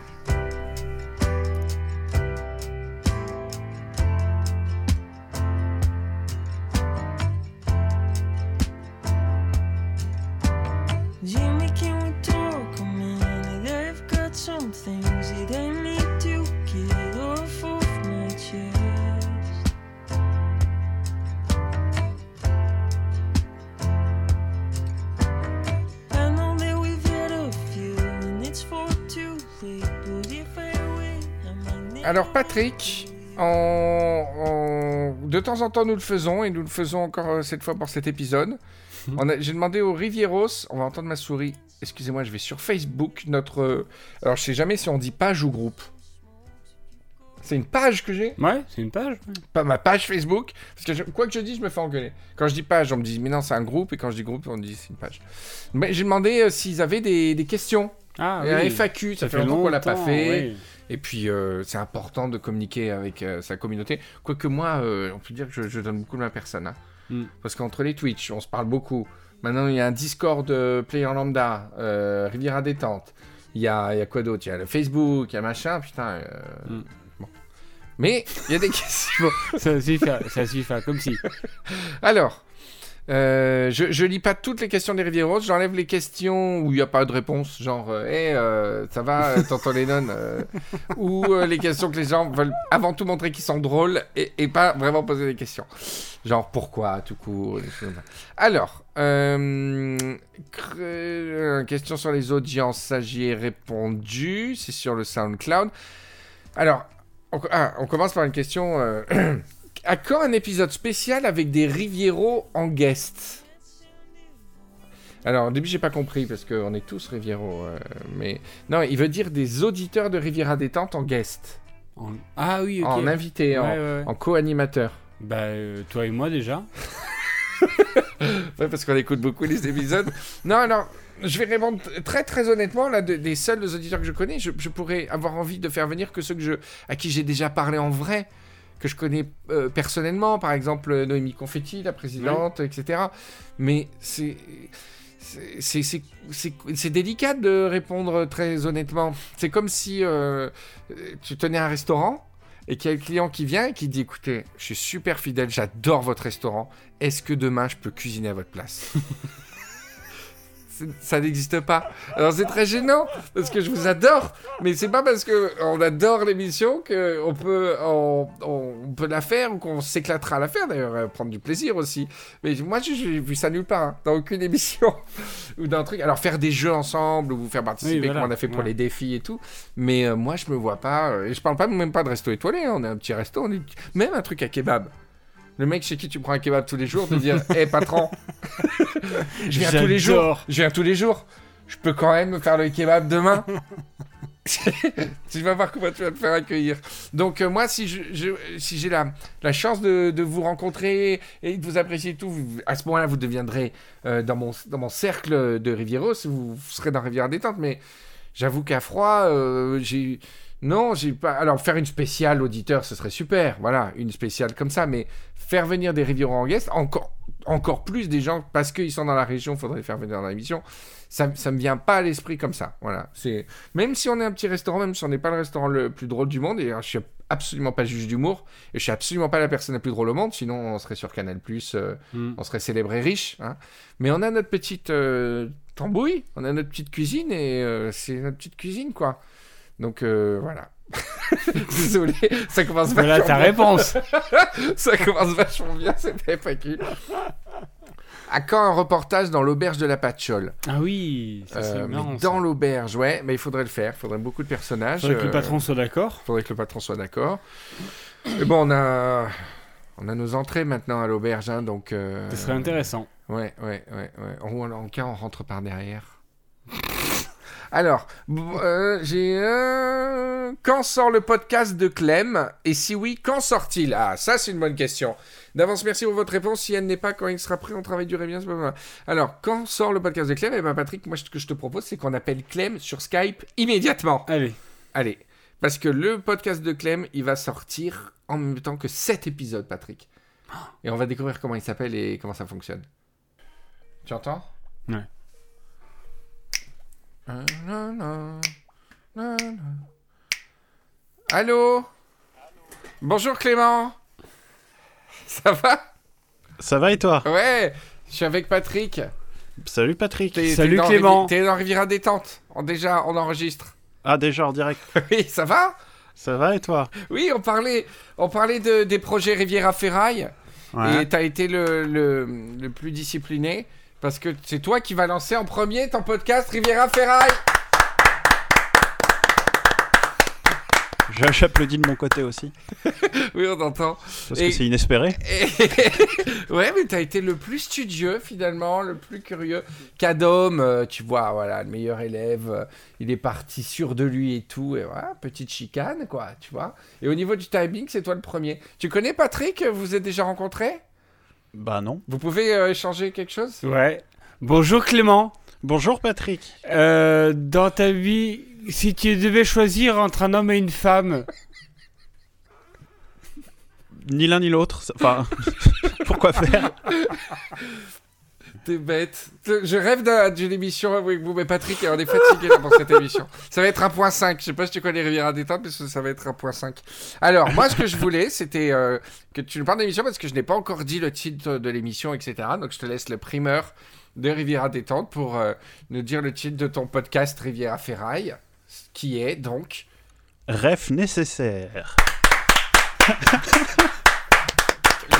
Alors Patrick, de temps en temps nous le faisons et nous le faisons encore euh, cette fois pour cet épisode. A- J'ai demandé au Rivieros, on va entendre ma souris. Excusez-moi, je vais sur Facebook. Notre, euh, alors je sais jamais si on dit page ou groupe. C'est une page que j'ai, Ouais, c'est une page. ouais. pas ma page Facebook. Parce que je- quoi que je dis, je me fais engueuler. Quand je dis page, on me dit mais non c'est un groupe et quand je dis groupe, on me dit c'est une page. Mais j'ai demandé euh, s'ils avaient des, des questions. Ah Et un oui. FAQ, ça, fait longtemps qu'on l'a pas fait. oui. Et puis, euh, c'est important de communiquer avec euh, sa communauté. Quoique moi, euh, on peut dire que je, je donne beaucoup de ma personne. hein. Mm. Parce qu'entre les Twitch, on se parle beaucoup. Maintenant, il y a un Discord Player Lambda, Riviera Détente. Il y a, il y a quoi d'autre? Il y a le Facebook, il y a machin, putain. euh, Mm. bon. Mais, il y a des questions. Ça suffit, ça suffit, comme si. Alors, euh, je, je lis pas toutes les questions des Rivieros, j'enlève les questions où il n'y a pas de réponse, genre, euh, hey, euh, ça va, euh, tonton Lennon euh, Ou les questions que les gens veulent avant tout montrer qu'ils sont drôles et, pas vraiment poser des questions. Genre, pourquoi, tout court. Alors, question sur les audiences, ça j'y ai répondu, c'est sur le SoundCloud. Alors, On, ah, on commence par une question. à quand un épisode spécial avec des Rivieros en guest? Alors, au début, j'ai pas compris parce qu'on est tous Rivieros. euh, mais non, il veut dire des auditeurs de Riviera Détente en guest, En- Ah oui, ok. en invité, Ouais, en, ouais, ouais. en co-animateur. Bah, euh, toi et moi déjà. Ouais, parce qu'on écoute beaucoup les épisodes. non, alors, je vais répondre très très honnêtement, là, de- des seuls auditeurs que je connais, je, je pourrais avoir envie de faire venir que ceux que je, à qui j'ai déjà parlé en vrai, que je connais euh, personnellement, par exemple Noémie Confetti, la présidente, etc. Mais c'est. c'est- délicat de répondre très honnêtement. C'est comme si euh, tu tenais un restaurant et qu'il y a le client qui vient et qui dit écoutez, je suis super fidèle, j'adore votre restaurant. Est-ce que demain je peux cuisiner à votre place? Ça n'existe pas. Alors c'est très gênant parce que je vous adore, mais c'est pas parce que on adore l'émission que on peut on, on peut la faire ou qu'on s'éclatera à la faire d'ailleurs, prendre du plaisir aussi. Mais moi j'ai vu ça nulle part hein, dans aucune émission ou d'un truc. Alors faire des jeux ensemble ou vous faire participer Oui, voilà. comme on a fait pour Ouais. les défis et tout. Mais euh, moi je me vois pas euh, et je parle pas même pas de resto étoilé. hein, on est un petit resto, on est même un truc à kebab. Le mec chez qui tu prends un kebab tous les jours, de dire Hé patron, je viens tous les jours. Je viens tous les jours. Je peux quand même me faire le kebab demain. tu vas voir comment tu vas te faire accueillir. Donc euh, moi, si je, je- si j'ai la, la chance de, de vous rencontrer et de vous apprécier et tout, vous- à ce moment-là, vous deviendrez euh, dans, mon, dans mon cercle de Rivieros, vous, vous serez dans Rivière Détente. Mais j'avoue qu'à froid, euh, j'ai... Non, j'ai pas... Alors, faire une spéciale auditeur, ce serait super. Voilà, une spéciale comme ça. Mais faire venir des Rivieros en guest, encore, encore plus des gens, parce qu'ils sont dans la région, faudrait les faire venir dans l'émission. Ça, ça me vient pas à l'esprit comme ça. Voilà. C'est Même si on est un petit restaurant, même si on n'est pas le restaurant le plus drôle du monde, et je suis absolument pas juge d'humour, et je suis absolument pas la personne la plus drôle au monde, sinon on serait sur Canal+, euh, Mm. on serait célébré riche. hein. Mais on a notre petite euh, tambouille, on a notre petite cuisine, et euh, c'est notre petite cuisine, quoi. Donc euh, voilà. Désolé, ça commence Voilà vachement ta bien. réponse. Ça commence vachement bien cette FAQ. À quand un reportage dans l'auberge de la Patchole Ah oui, ça c'est Euh, mais. Dans ça. l'auberge, ouais, mais il faudrait le faire. Il faudrait beaucoup de personnages. Faudrait que le euh, patron soit d'accord. faudrait que le patron soit d'accord. Et bon, on a, on a nos entrées maintenant à l'auberge, hein, donc. euh, Ce serait intéressant. Ouais, ouais, ouais, ouais. En, en cas, on rentre par derrière. Alors, euh, j'ai. euh, Quand sort le podcast de Clem? Et si oui, quand sort-il? Ah, ça, c'est une bonne question. D'avance, merci pour votre réponse. Si elle n'est pas quand il sera prêt, on travaille bien. c'est pas mal. Alors, quand sort le podcast de Clem? Eh ben, Patrick, moi, ce que je te propose, c'est qu'on appelle Clem sur Skype immédiatement. Allez. Allez. Parce que le podcast de Clem, il va sortir en même temps que cet épisode, Patrick. Et on va découvrir comment il s'appelle et comment ça fonctionne. Tu entends? Ouais. Allô? Bonjour Clément Ça va? Ça va et toi? Ouais Je suis avec Patrick. Salut Patrick. Salut dans Clément. T'es dans Riviera Détente. On, déjà, on enregistre. Ah déjà en direct. Oui, ça va? Ça va et toi? Oui, on parlait, on parlait de, des projets Riviera Ferraille. Ouais. Et t'as été le, le, le plus discipliné. Parce que c'est toi qui vas lancer en premier ton podcast Riviera Ferraille. J'applaudis de mon côté aussi. Oui, on entend. Parce Et- que c'est inespéré. Et- ouais, mais t'as été le plus studieux finalement, le plus curieux. Cadom, euh, tu vois, voilà, le meilleur élève, euh, il est parti sûr de lui et tout, et voilà, petite chicane, quoi, tu vois. Et au niveau du timing, c'est toi le premier. Tu connais Patrick Vous vous êtes déjà rencontrés? Bah non. Vous pouvez euh, échanger quelque chose? Ouais. Bonjour Clément. Bonjour Patrick. Euh, dans ta vie, si tu devais choisir entre un homme et une femme, Ni l'un ni l'autre. ça- Enfin, pourquoi faire? T'es bête. Je rêve d'un- d'une émission avec vous, mais Patrick, on est fatigué là pour cette émission. Ça va être un point 5. Je sais pas si tu connais Riviera Détente, mais ça ça va être un point 5. Alors, moi, ce que je voulais, c'était euh, que tu nous parles de l'émission parce que je n'ai pas encore dit le titre de l'émission, etc. Donc, je te laisse le primeur de Riviera Détente pour euh, nous dire le titre de ton podcast Riviera Ferraille, qui est donc. Ref nécessaire.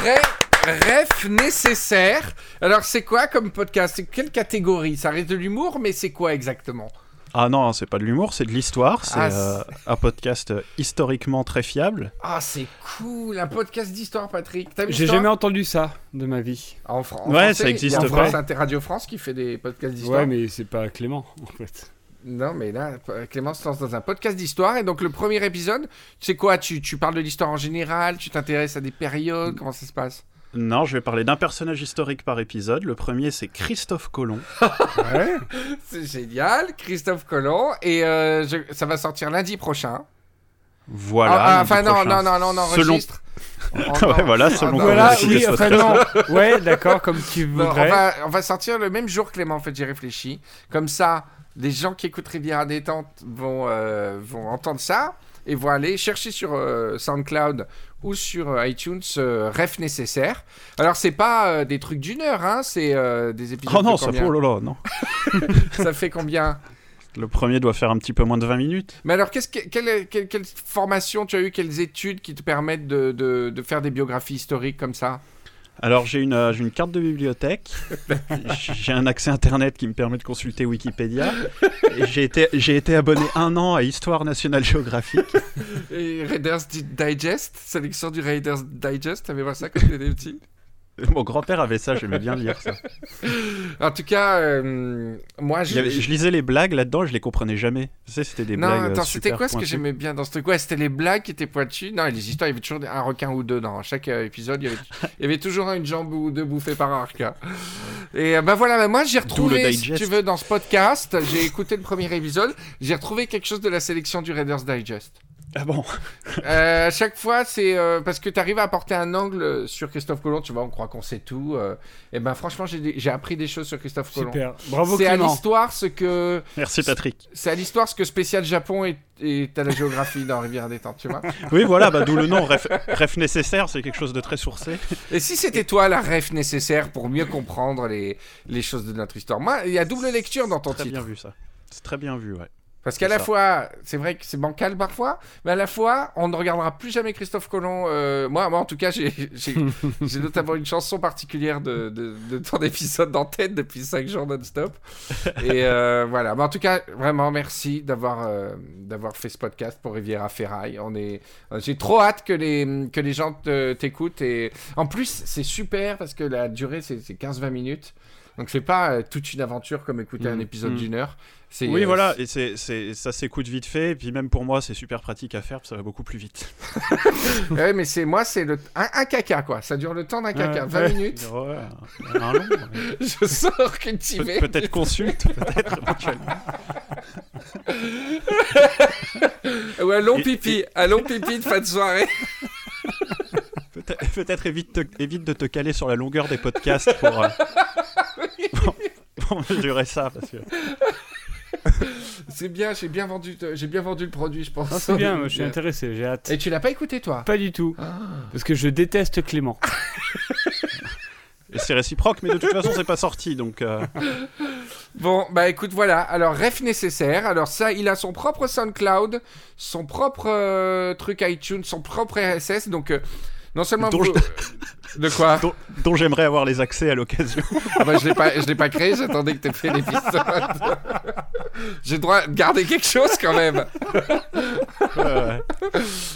Ré- Ref nécessaire. Alors, c'est quoi comme podcast? C'est quelle catégorie? Ça reste de l'humour, mais c'est quoi exactement? Ah non, c'est pas de l'humour, c'est de l'histoire. C'est Ah, euh, un podcast euh, historiquement très fiable. Ah, c'est cool, un podcast d'histoire, Patrick. J'ai jamais entendu ça de ma vie. En, Fran- en Ouais, français, ça existe a pas. France Inter Radio France qui fait des podcasts d'histoire. Ouais, mais c'est pas Clément, en fait. Non, mais là, Clément se lance dans un podcast d'histoire. Et donc, le premier épisode, tu sais quoi? Tu, tu parles de l'histoire en général? Tu t'intéresses à des périodes? Comment ça se passe? Non, je vais parler d'un personnage historique par épisode. Le premier, c'est Christophe Colomb. Ouais. C'est génial, Christophe Colomb. Et euh, je- ça va sortir lundi prochain. Voilà. Ah, ah, enfin, non, prochain. non, non, non, on Selon- enregistre. Ouais, voilà, selon non, comment Voilà, oui, enfin non. Ouais, d'accord, comme tu Non, on, voudrais. va, on va sortir le même jour, Clément, en fait, j'ai réfléchi. Comme ça, les gens qui écoutent Riviera Détente vont, euh, vont entendre ça et vont aller chercher sur euh, SoundCloud ou sur euh, iTunes euh, Ref nécessaire. Alors, c'est pas euh, des trucs d'une heure, hein, c'est euh, des épisodes. Oh non, ça, combien oh là là, non. ça fait combien Le premier doit faire un petit peu moins de 20 minutes. Mais alors, qu'est-ce que, quelle, quelle, quelle formation tu as eu, quelles études qui te permettent de, de, de faire des biographies historiques comme ça? Alors, j'ai une, euh, j'ai une carte de bibliothèque. j'ai un accès internet qui me permet de consulter Wikipédia. Et j'ai été, j'ai été abonné un an à Histoire Nationale Géographique. Et Raiders Digest, sélection du Raiders Digest, t'avais voir ça quand t'étais petit? Mon grand-père avait ça, j'aimais bien lire ça. En tout cas, euh, moi, je... avait- je lisais les blagues là-dedans, je les comprenais jamais. Tu sais, c'était des non, blagues. euh, attends, c'était quoi ce que j'aimais bien dans ce truc? Ouais, c'était les blagues qui étaient pointues. Non, les histoires, il y avait toujours un requin ou deux dans chaque euh, épisode. Il y, avait... il y avait toujours une jambe ou deux bouffées par un requin. Et euh, bah voilà, bah, moi j'ai retrouvé, si tu veux, dans ce podcast, j'ai écouté le premier épisode, j'ai retrouvé quelque chose de la sélection du Raiders Digest. Ah bon? Euh, à chaque fois, c'est euh, parce que tu arrives à apporter un angle sur Christophe Colomb, tu vois, on croit qu'on sait tout. euh, et ben franchement, j'ai des- j'ai appris des choses sur Christophe Colomb. Super. Bravo C'est à l'histoire ce que Merci Patrick. c'est à l'histoire ce que spécial Japon est, est à la géographie dans Rivière Détente, tu vois. Oui, voilà, bah, d'où le nom. Ref, ref nécessaire, c'est quelque chose de très sourcé. Et si c'était toi la ref nécessaire pour mieux comprendre les, les choses de notre histoire? Moi, il y a double lecture dans ton Très titre. bien vu ça. C'est très bien vu, ouais. Parce qu'à la ça. fois, c'est vrai que c'est bancal parfois, mais à la fois, on ne regardera plus jamais Christophe Colomb. euh, moi, moi, en tout cas, j'ai notamment une chanson particulière de, de, de ton épisode d'antenne depuis 5 jours non-stop. Et euh, voilà. Mais en tout cas, vraiment, merci d'avoir euh, d'avoir fait ce podcast pour Riviera Ferraille. On est, j'ai trop hâte que les que les gens te- t'écoutent et en plus, c'est super parce que la durée c'est c'est 15-20 minutes. Donc c'est pas euh, toute une aventure comme écouter un Mhm. épisode Mhm. d'une heure. C'est, Oui, euh, voilà, et c'est, c'est, ça s'écoute vite fait, et puis même pour moi, c'est super pratique à faire, parce que ça va beaucoup plus vite. Ouais, mais c'est moi, c'est le un, un caca quoi. Ça dure le temps d'un caca, Ouais, 20 ouais. minutes. Ouais, un long, ouais. Je sors cultivé. Pe- peut-être consulte, peut-être éventuellement. Ou un long Et- pipi, un long pipi de fin de soirée. Peut-être, peut-être évite, te- évite de te caler sur la longueur des podcasts pour, euh, pour, pour mesurer ça, parce que C'est bien, j'ai bien vendu, j'ai bien vendu le produit, je pense. C'est bien, moi je suis intéressé, j'ai hâte. Et tu l'as pas écouté toi? Pas du tout. Ah. Parce que je déteste Clément. et c'est réciproque, mais de toute façon, c'est pas sorti, donc euh, Bon, bah écoute, voilà. Alors, ref nécessaire. Alors ça, il a son propre SoundCloud, son propre euh, truc iTunes, son propre RSS. Donc, euh, non seulement Dont vous... De quoi dont, dont j'aimerais avoir les accès à l'occasion. Ah bah, je l'ai pas, je l'ai pas créé, j'attendais que tu aies fait l'épisode. J'ai le droit de garder quelque chose quand même. Ouais.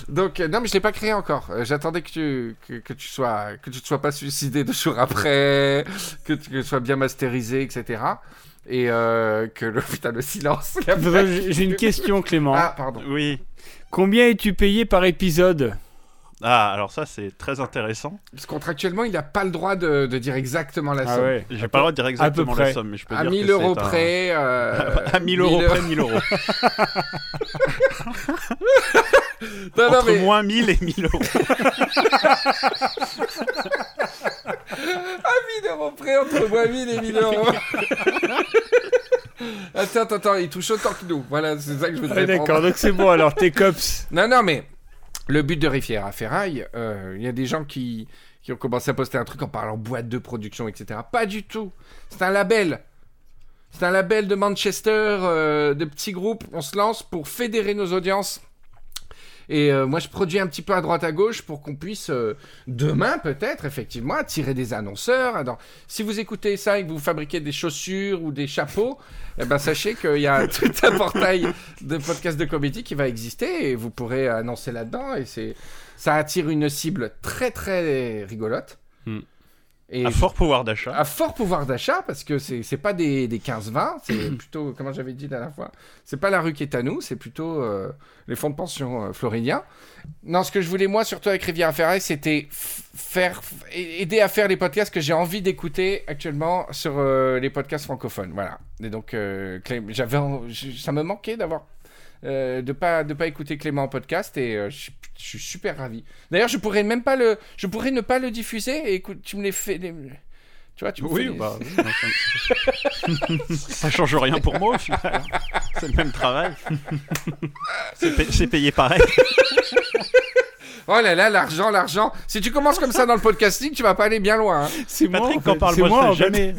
Donc euh, non, mais je l'ai pas créé encore. Euh, J'attendais que tu que, que tu sois que tu te sois pas suicidé deux jours après, que tu que tu sois bien masterisé, etc. Et euh, que le putain le silence. j'ai une question Clément. Ah pardon. Oui. Combien es-tu payé par épisode? Ah, alors ça, c'est très intéressant. Parce contractuellement, il n'a pas le droit de, de dire exactement la Ah somme. ouais. J'ai pas le droit de dire exactement près. la somme, mais je peux À dire 1000 que euros c'est un- près. euh, À 1000 euros 1000 près, 1000 euros. Non, non, Entre mais moins 1000 et 1000 euros. 1000 euros près entre moi 1000 et 1000 euros. attends, attends, attends, il touche autant que nous. Voilà, c'est ça que je veux te Ah. D'accord, donc c'est bon alors, t'es cops. Non, non, mais le but de Rivière à Ferraille, euh, il y a des gens qui, ont commencé à poster un truc en parlant boîte de production, etc. Pas du tout. C'est un label. C'est un label de Manchester, euh, de petits groupes. On se lance pour fédérer nos audiences Et euh, moi, je produis un petit peu à droite à gauche pour qu'on puisse euh, demain, peut-être, effectivement, attirer des annonceurs. Alors, si vous écoutez ça et que vous fabriquez des chaussures ou des chapeaux, eh ben, sachez qu'il y a tout un portail de podcast de comédie qui va exister et vous pourrez annoncer là-dedans. Et c'est, ça attire une cible très très rigolote. Hmm. Et À fort pouvoir d'achat. à fort pouvoir d'achat parce que c'est pas des, des 15-20, c'est plutôt, comment j'avais dit la dernière fois, c'est pas la rue qui est à nous, c'est plutôt euh, les fonds de pension euh, floridiens. Non, ce que je voulais moi, surtout avec Rivière Ferraille, c'était faire, aider à faire les podcasts que j'ai envie d'écouter actuellement sur euh, les podcasts francophones. Voilà. Et donc, j'avais, ça me manquait d'avoir. de pas de pas écouter Clément en podcast et je suis- je suis super ravi. D'ailleurs, je pourrais même pas le je pourrais ne pas le diffuser et écoute, tu me les fais les- tu vois, tu me fais Oui, les- bah, oui, moi, ça, change rien pour moi au final. hein. C'est le même travail. C'est pay- c'est payé pareil. Oh là là, l'argent, l'argent. Si tu commences comme ça dans le podcasting, tu vas pas aller bien loin. hein. C'est moi, Patrick, en quand fait. parle, C'est moi, moi, en jamais.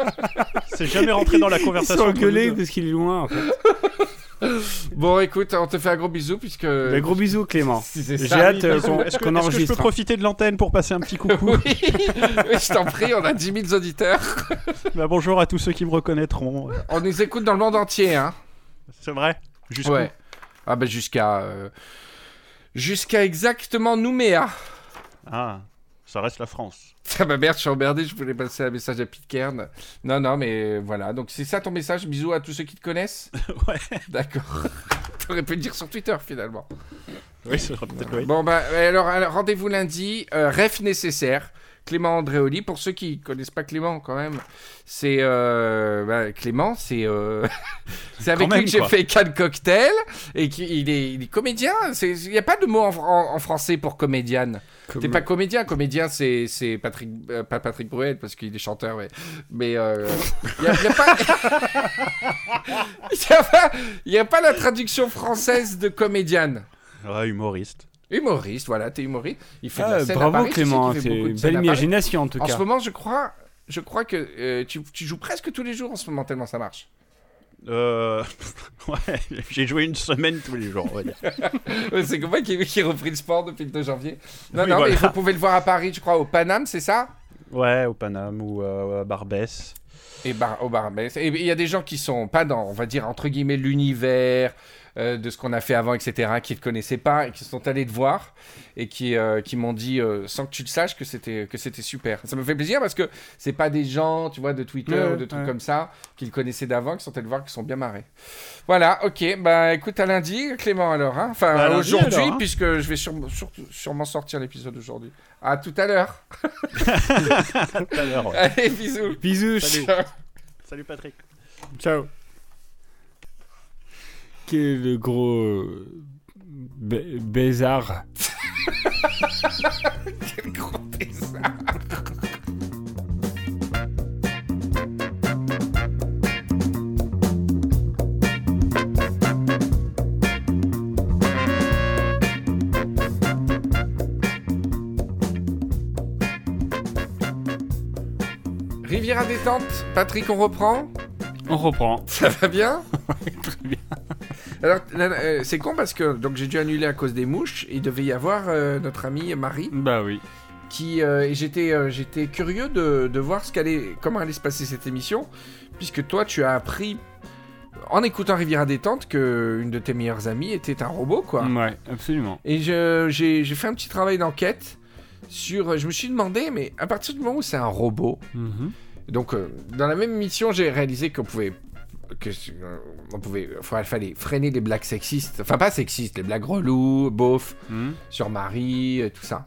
C'est jamais rentré dans la Ils conversation. sont entre nous engueulés parce qu'il est loin, en fait. Bon, écoute, on te fait un gros bisou puisque. Bah, gros bisous, Clément. J'ai hâte euh, Est-ce qu'on que, qu'on est-ce que je peux enregistre. profiter de l'antenne pour passer un petit coucou Oui, Oui, je t'en prie, on a 10 000 auditeurs. Bah, Bonjour à tous ceux qui me reconnaîtront. On nous écoute dans le monde entier, hein. C'est vrai? Jusqu'où? Ouais. Ah bah jusqu'à. euh, Jusqu'à exactement Nouméa. Ah, ça reste la France. Ah bah merde, je suis emmerdé, je voulais passer un message à Pitcairn. Non, non, mais voilà. Donc c'est ça ton message? Bisous à tous ceux qui te connaissent? Ouais. D'accord. T'aurais pu le dire sur Twitter finalement. Oui, ça sera peut-être oui. Bon, bah, alors, alors, rendez-vous lundi. Euh, ref nécessaire. Clément Andréoli. Pour ceux qui connaissent pas Clément, quand même, c'est. euh, bah, Clément, c'est. euh, c'est avec lui que j'ai fait Cannes Cocktail. Et qui, il, est, il est comédien. Il n'y a pas de mot en, en- en français pour comédienne. T'es pas comédien. Comédien, c'est c'est Patrick. euh, pas Patrick Bruel, parce qu'il est chanteur, mais. Mais. Il n'y a, il y a pas. Il a a la traduction française de comédienne. Ouais, humoriste. Humoriste, voilà, t'es humoriste. Il fait de Ah, la scène à bravo Paris, tu sais Clément, c'est de une belle imagination en tout En cas. ce moment, je crois, je crois que euh, tu, tu joues presque tous les jours en ce moment, tellement ça marche. Euh... ouais, j'ai joué une semaine tous les jours, on va dire. C'est moi qui, qui ai repris le sport depuis le 2 janvier. Non, Oui, non, voilà. mais vous pouvez le voir à Paris, je crois, au Paname, c'est ça? Ouais, au Paname ou euh, à Barbès. Et bar, au Barbès. Et il y a des gens qui sont pas dans, on va dire, entre guillemets, l'univers euh, de ce qu'on a fait avant, etc., qui ne te connaissaient pas et qui sont allés te voir et qui, euh, qui m'ont dit, euh, sans que tu le saches, que c'était, que c'était super. Ça me fait plaisir parce que c'est pas des gens, tu vois, de Twitter Ouais, ou de trucs ouais. comme ça, qui le connaissaient d'avant, qui sont allés le voir, qui sont bien marrés. Voilà, ok. Bah écoute, à lundi, Clément, alors. Hein enfin, Bah, aujourd'hui, alors, hein. puisque je vais sûrement- sur- sûrement sortir l'épisode aujourd'hui. À tout à l'heure. Tout à l'heure, ouais. Allez, bisous. Bisous. Salut Patrick. Ciao. Quel gros euh, baisard. Quel gros bizarre. Riviera détente, Patrick, on reprend? On reprend. Ça va bien? Très bien. Alors, euh, c'est con parce que donc j'ai dû annuler à cause des mouches. Il devait y avoir euh, notre amie Marie Bah oui. qui euh, et j'étais euh, j'étais curieux de, de voir ce qu'allait comment allait se passer cette émission puisque toi tu as appris en écoutant Riviera détente que une de tes meilleures amies était un robot quoi. Ouais, absolument. Et je- j'ai j'ai fait un petit travail d'enquête sur je me suis demandé mais à partir du moment où c'est un robot Mhm. donc, euh, dans la même mission, j'ai réalisé qu'on pouvait. Que, euh, on pouvait. Il fallait freiner les blagues sexistes. Enfin, pas sexistes, les blagues reloues, beauf, Mhm. sur Marie, euh, tout ça.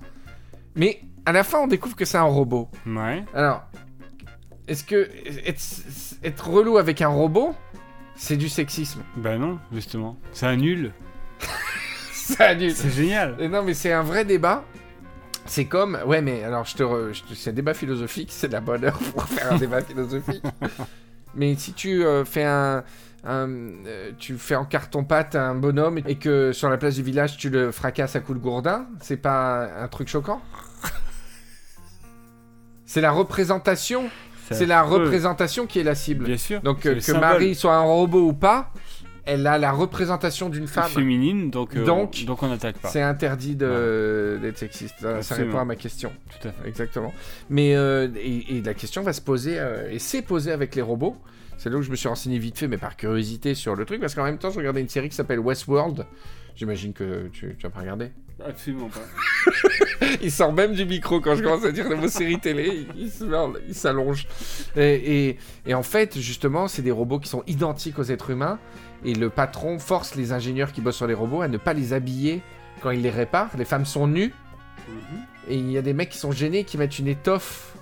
Mais à la fin, on découvre que c'est un robot. Ouais. Alors, est-ce que. Être, être relou avec un robot, c'est du sexisme? Bah non, justement. Un nul. C'est annule. C'est génial. Euh, Non, mais c'est un vrai débat. C'est comme. Ouais, mais alors, je te. re- te- C'est un débat philosophique, c'est de la bonne heure pour faire un débat philosophique. Mais si tu euh, fais un. un, euh, tu fais en carton-pâte un bonhomme et que sur la place du village tu le fracasses à coups de gourdin, c'est pas un truc choquant? C'est la représentation. C'est la représentation qui est la cible. Bien sûr. Donc euh, que symbole. Marie soit un robot ou pas, elle a la représentation d'une femme. féminine, donc, euh, Donc, donc on n'attaque pas. C'est interdit de- d'être sexiste. Ça répond à ma question. Tout à fait. Exactement. Mais euh, et, et la question va se poser euh, et s'est posée avec les robots. C'est là où je me suis renseigné vite fait, mais par curiosité sur le truc, parce qu'en même temps, je regardais une série qui s'appelle Westworld. J'imagine que tu, tu as pas regardé. Absolument pas. Il sort même du micro quand je commence à dire le mot série télé. Il, il s'allonge. Et, et- et en fait, justement, c'est des robots qui sont identiques aux êtres humains. Et le patron force les ingénieurs qui bossent sur les robots à ne pas les habiller quand ils les réparent. Les femmes sont nues. Mhm. Et il y a des mecs qui sont gênés, qui mettent une étoffe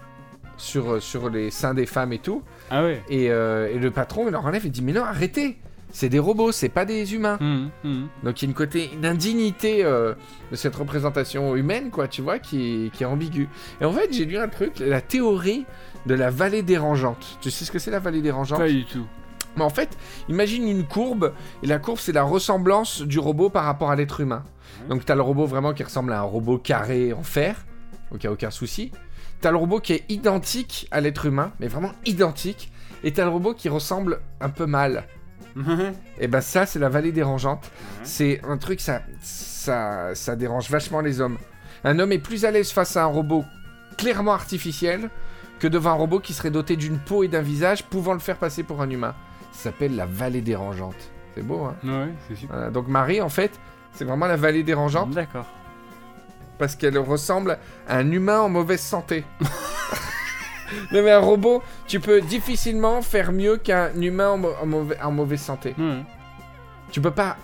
sur, euh, sur les seins des femmes et tout. Ah ouais. Et, euh, et le patron, il leur enlève et dit Mais non, arrêtez C'est des robots, c'est pas des humains. Mhm, mhm. Donc il y a une côté, une indignité euh, de cette représentation humaine, quoi, tu vois, qui qui est ambiguë. Et en fait, j'ai lu un truc, la théorie de la vallée dérangeante. Tu sais ce que c'est la vallée dérangeante? Pas du tout. Mais en fait, imagine une courbe, et la courbe, c'est la ressemblance du robot par rapport à l'être humain. Donc t'as le robot vraiment qui ressemble à un robot carré en fer, donc il n'y a aucun souci. T'as le robot qui est identique à l'être humain, mais vraiment identique. Et t'as le robot qui ressemble un peu mal. Et ben ça, c'est la vallée dérangeante. C'est un truc, ça, ça, ça dérange vachement les hommes. Un homme est plus à l'aise face à un robot clairement artificiel que devant un robot qui serait doté d'une peau et d'un visage pouvant le faire passer pour un humain. S'appelle la vallée dérangeante. C'est beau, hein ouais, c'est super. Voilà, Donc Marie, en fait, c'est vraiment la vallée dérangeante D'accord. parce qu'elle ressemble à un humain en mauvaise santé. non mais un robot, tu peux difficilement faire mieux qu'un humain en, mau- en mauvais- en mauvaise santé. Tu peux pas.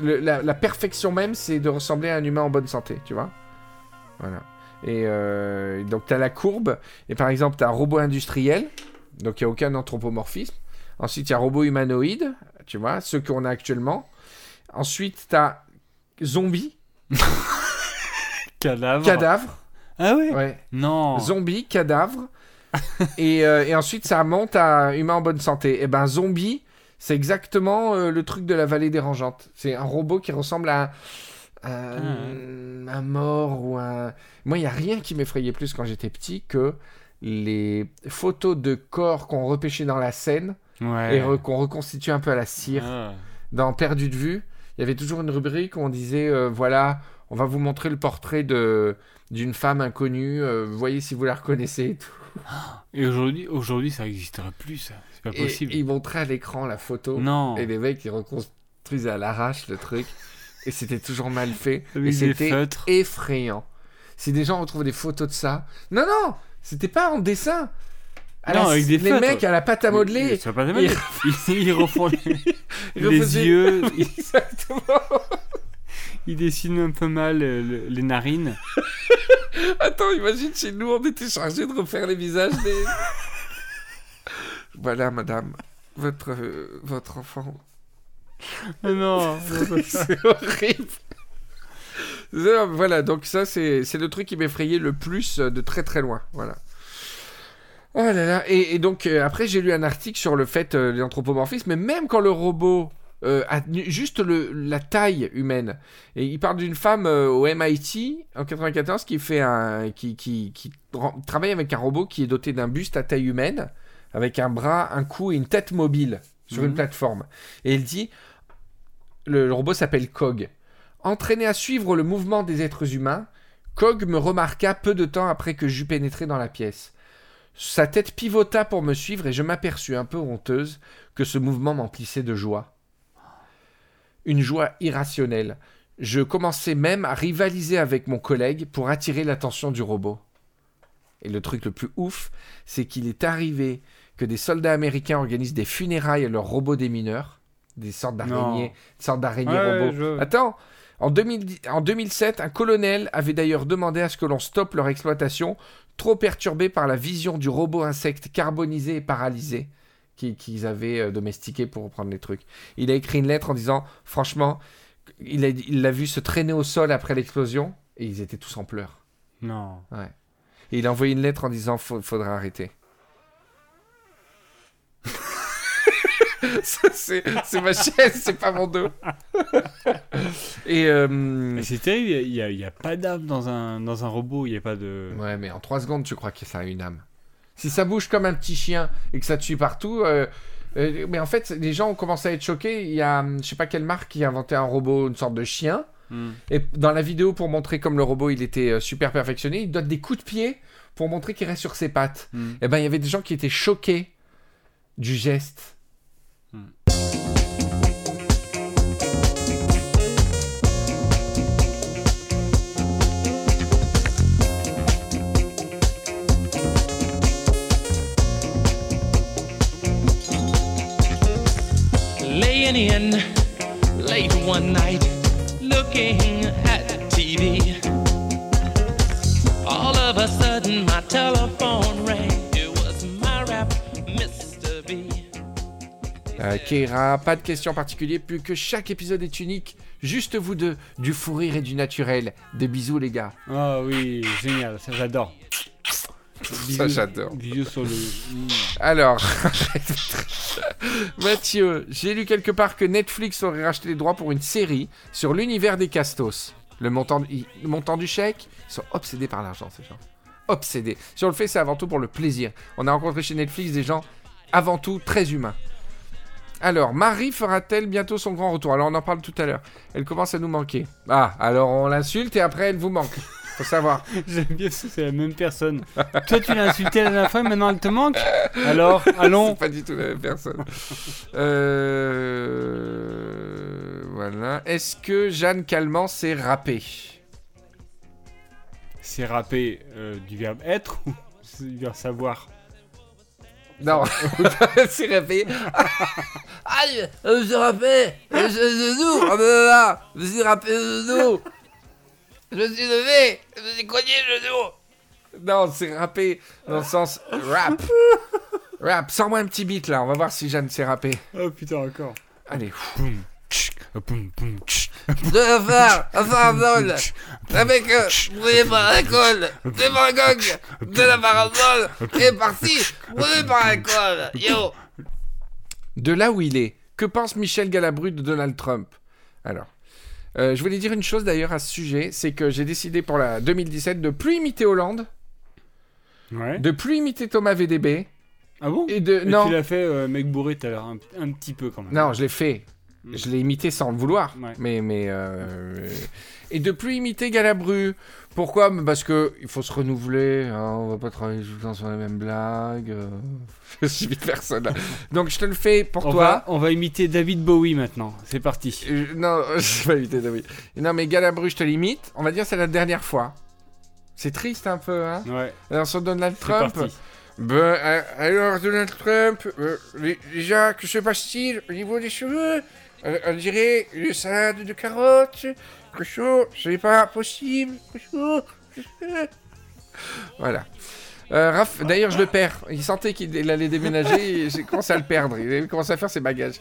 le- la, la perfection même, c'est de ressembler à un humain en bonne santé, tu vois. Voilà. Et euh, donc, tu as la courbe. Et par exemple, tu as un robot industriel. Donc, il n'y a aucun anthropomorphisme. Ensuite, il y a robot humanoïde, tu vois, ceux qu'on a actuellement. Ensuite, tu as zombie, Cadavre. cadavre. Ah ouais? Ouais. Non. Zombie, cadavre. et, euh, et ensuite, ça monte à humain en bonne santé. Et ben, zombie, c'est exactement euh, le truc de la vallée dérangeante. C'est un robot qui ressemble à un, un mort ou un. Moi, il n'y a rien qui m'effrayait plus quand j'étais petit que les photos de corps qu'on repêchait dans la Seine Ouais. et qu'on reconstitue un peu à la cire. Ah. Dans Perdu de vue, il y avait toujours une rubrique où on disait euh, voilà, on va vous montrer le portrait de d'une femme inconnue, euh, voyez si vous la reconnaissez et tout. Et aujourd'hui, aujourd'hui, ça n'existerait plus, ça. C'est pas possible. et ils montraient à l'écran la photo Non. et les mecs ils reconstruisaient à l'arrache le truc et c'était toujours mal fait Avec et c'était effrayant. Si des gens retrouvent des photos de ça, non non, c'était pas en dessin. À Non, la- avec des les mecs à la pâte à modeler, va pas. Ils, ils refont les, ils yeux, ils, Exactement. ils dessinent un peu mal euh, le- les narines. Attends, imagine chez nous, on était chargé de refaire les visages des. voilà, madame, votre, euh, votre enfant. Ah non. c'est horrible. Voilà, donc ça, c'est c'est le truc qui m'effrayait le plus euh, de très très loin. Voilà. Oh là là. Et, et donc, euh, après, j'ai lu un article sur le fait, euh, l'anthropomorphisme, mais même quand le robot euh, a juste le, la taille humaine, et il parle d'une femme au MIT en 94 qui fait un. qui, qui, qui ren- travaille avec un robot qui est doté d'un buste à taille humaine, avec un bras, un cou et une tête mobile sur une Mhm. plateforme. Et il dit le, le robot s'appelle Cog. Entraîné à suivre le mouvement des êtres humains, Cog me remarqua peu de temps après que j'eus pénétré dans la pièce. Sa tête pivota pour me suivre et je m'aperçus un peu honteuse que ce mouvement m'emplissait de joie. Une joie irrationnelle. Je commençais même à rivaliser avec mon collègue pour attirer l'attention du robot. Et le truc le plus ouf, c'est qu'il est arrivé que des soldats américains organisent des funérailles à leurs robots des mineurs, des sortes d'araignées, sortes d'araignées Ouais, robots. je- Attends, en, 2010 en 2007, un colonel avait d'ailleurs demandé à ce que l'on stoppe leur exploitation, trop perturbés par la vision du robot insecte carbonisé et paralysé qui- qu'ils avaient euh, domestiqué pour reprendre les trucs. Il a écrit une lettre en disant, franchement, il l'a vu se traîner au sol après l'explosion et ils étaient tous en pleurs. Non. Et il a envoyé une lettre en disant, faudra arrêter. c'est ma chaise, c'est pas mon dos. et euh, c'est terrible, il n'y a, y a pas d'âme dans un, dans un robot, il n'y a pas de... ouais, mais en 3 secondes, tu crois que ça a une âme. Si ça bouge comme un petit chien et que ça suit partout, euh, Euh, mais en fait, les gens ont commencé à être choqués. Il y a, hum, je sais pas quelle marque qui a inventé un robot, une sorte de chien. Hmm. Et dans la vidéo, pour montrer comme le robot il était euh, super perfectionné, il donne des coups de pied pour montrer qu'il reste sur ses pattes. Hmm. Et ben, il y avait des gens qui étaient choqués du geste. Laying in late one night, looking at TV. Euh, Keira, pas de questions particulières, plus que chaque épisode est unique. Juste vous deux, du fou rire et du naturel. Des bisous, les gars. Ah oui, génial, ça j'adore. Ça, j'adore. Bisous sur le. Alors, Mathieu, j'ai lu quelque part que Netflix aurait racheté les droits pour une série sur l'univers des Castos. Le montant, le montant du chèque, ils sont obsédés par l'argent, ces gens. Obsédés. Si on le fait, c'est avant tout pour le plaisir. On a rencontré chez Netflix des gens, avant tout, très humains. Alors, Marie fera-t-elle bientôt son grand retour? Alors, on en parle tout à l'heure. Elle commence à nous manquer. Ah, alors on l'insulte et après, elle vous manque. Faut savoir. J'aime bien ça, c'est la même personne. Toi, tu l'as insulté la dernière fois, maintenant elle te manque? Alors, allons. C'est pas du tout la même personne. Euh... Voilà. Est-ce que Jeanne Calment s'est rappée? C'est râpé euh, du verbe être ou du verbe savoir? Non, elle s'est rappée. Aïe, je me suis rappé. Je genou. Ah ben là, je me suis rappé le genou. Je me suis levé. Je me suis cogné le genou. Non, c'est rappé dans le sens rap. Rap. Sors-moi un petit beat là. On va voir si Jeanne s'est rappée. Oh putain, encore. Allez. Boum, tch, boum, boum, tch. de la faire, farandole, avec brûlé par de la farandole, est parti, brûlé par yo. De là où il est, que pense Michel Galabru de Donald Trump? Alors, euh, je voulais dire une chose d'ailleurs à ce sujet, c'est que j'ai décidé pour la 2017 de plus imiter Hollande, Ouais. de plus imiter Thomas VDB, Ah bon? Et de... Et non, Tu l'as fait, euh, mec bourré tout à l'heure, un, un petit peu quand même. Non, je l'ai fait. Mm. Je l'ai imité sans le vouloir. Ouais. Mais, mais euh, Et de plus imiter Galabru. Pourquoi? Parce que il faut se renouveler. hein, on va pas travailler tout le temps sur les mêmes blagues. euh, Je suis personne. là. Donc je te le fais pour On toi. va, on va imiter David Bowie maintenant. C'est parti. Euh, non, je vais pas imiter David. Non, mais Galabru, je te l'imite. On va dire c'est la dernière fois. C'est triste un peu, hein Ouais, Alors sur Donald Trump. parti. Ben, euh, alors Donald Trump, euh, déjà que ce style au niveau des cheveux, on dirait une salade de carottes, chaud, c'est pas possible, chaud. voilà. Euh, Raph, d'ailleurs, je le perds. Il sentait qu'il allait déménager et j'ai commencé à le perdre. Il avait commencé à faire ses bagages.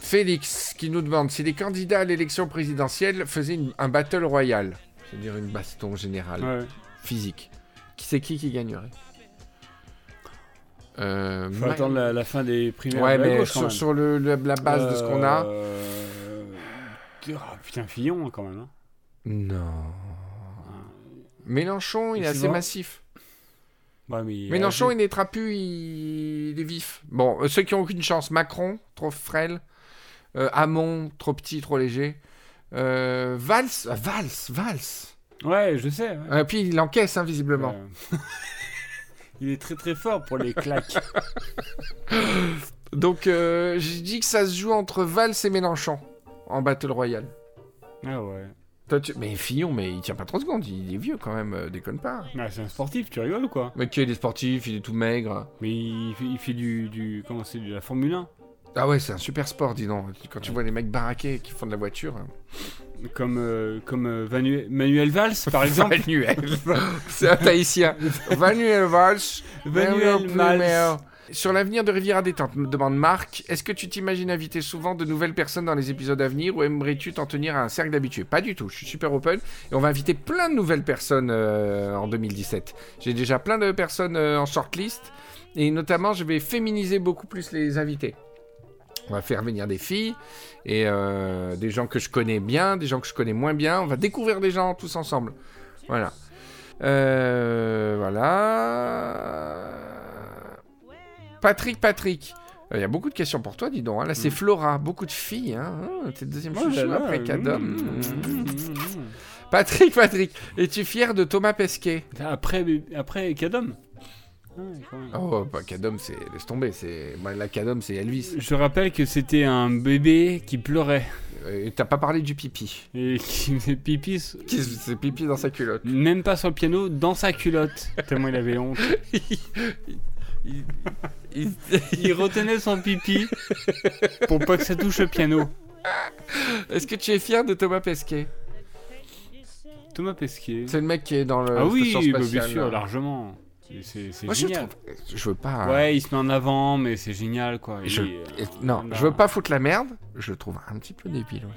Félix qui nous demande si les candidats à l'élection présidentielle faisaient une- un battle royal, c'est-à-dire une baston générale Ouais. physique. Qui c'est qui qui gagnerait? Euh, Faut Ma- attendre la, la fin des primaires Ouais, de mais gauche, sur, sur le, le- la base de ce qu'on a. Euh, ah, putain, Fillon quand même. hein. Non. Mélenchon, il est assez massif. Ouais, mais il Mélenchon, il est trapu, il, il est vif. Bon, euh, ceux qui ont aucune chance Macron, trop frêle. Euh, Hamon, trop petit, trop léger. Euh, Valls, ah, Valls, Valls. Ouais, je sais. ouais. Euh, puis il encaisse, hein, visiblement. il est très très fort pour les claques. Donc, euh, j'ai dit que ça se joue entre Valls et Mélenchon en Battle Royale. ah ouais. Toi, tu- Mais Fillon, mais il tient pas 30 secondes, il est vieux quand même, euh, déconne pas. Mais c'est un sportif, tu rigoles ou quoi? Mais qui est sportif, il est tout maigre. Mais il fait, il fait du, du. Comment c'est De la Formule 1 Ah ouais, c'est un super sport, dis donc. Quand tu vois les mecs baraqués qui font de la voiture. Comme, euh, comme euh, Vanu- Manuel Valls, par exemple. Manuel. c'est un tahitien. Manuel Valls. Manuel Valls. Sur l'avenir de Riviera Détente, me demande Marc, est-ce que tu t'imagines inviter souvent de nouvelles personnes dans les épisodes à venir ou aimerais-tu t'en tenir à un cercle d'habitués? Pas du tout, je suis super open et on va inviter plein de nouvelles personnes euh, en 2017. J'ai déjà plein de personnes en shortlist et notamment je vais féminiser beaucoup plus les invités. On va faire venir des filles et euh, des gens que je connais bien, des gens que je connais moins bien. On va découvrir des gens tous ensemble. Voilà. Euh, voilà. Patrick, Patrick. Il y a beaucoup de questions pour toi, dis donc. hein. Là, c'est Mm. Flora. Beaucoup de filles. Hein. T'es le deuxième Oh chouchou après Cadom. mmh, mmh. Patrick, Patrick, es-tu fier de Thomas Pesquet? Après, après Cadom? Ouais, quand même. Oh, bah, Cadom, c'est. Laisse tomber. C'est... bah, la Cadom, c'est Elvis. Je rappelle que c'était un bébé qui pleurait Euh, Et t'as pas parlé du pipi. et qui faisait pipi, Qui c'est pipi dans sa culotte. même pas sur le piano, dans sa culotte, tellement il avait honte. Il- il- Il retenait son pipi pour pas que ça touche le piano. Est-ce que tu es fier de Thomas Pesquet? Thomas Pesquet. C'est le mec qui est dans le. Ah oui, bah, bien sûr, largement. C'est- je génial. trouve. Je veux pas. Ouais, il se met en avant, mais c'est génial quoi. Il Je- est, euh, Non, je veux pas foutre la merde. Je le trouve un petit peu débile. ouais.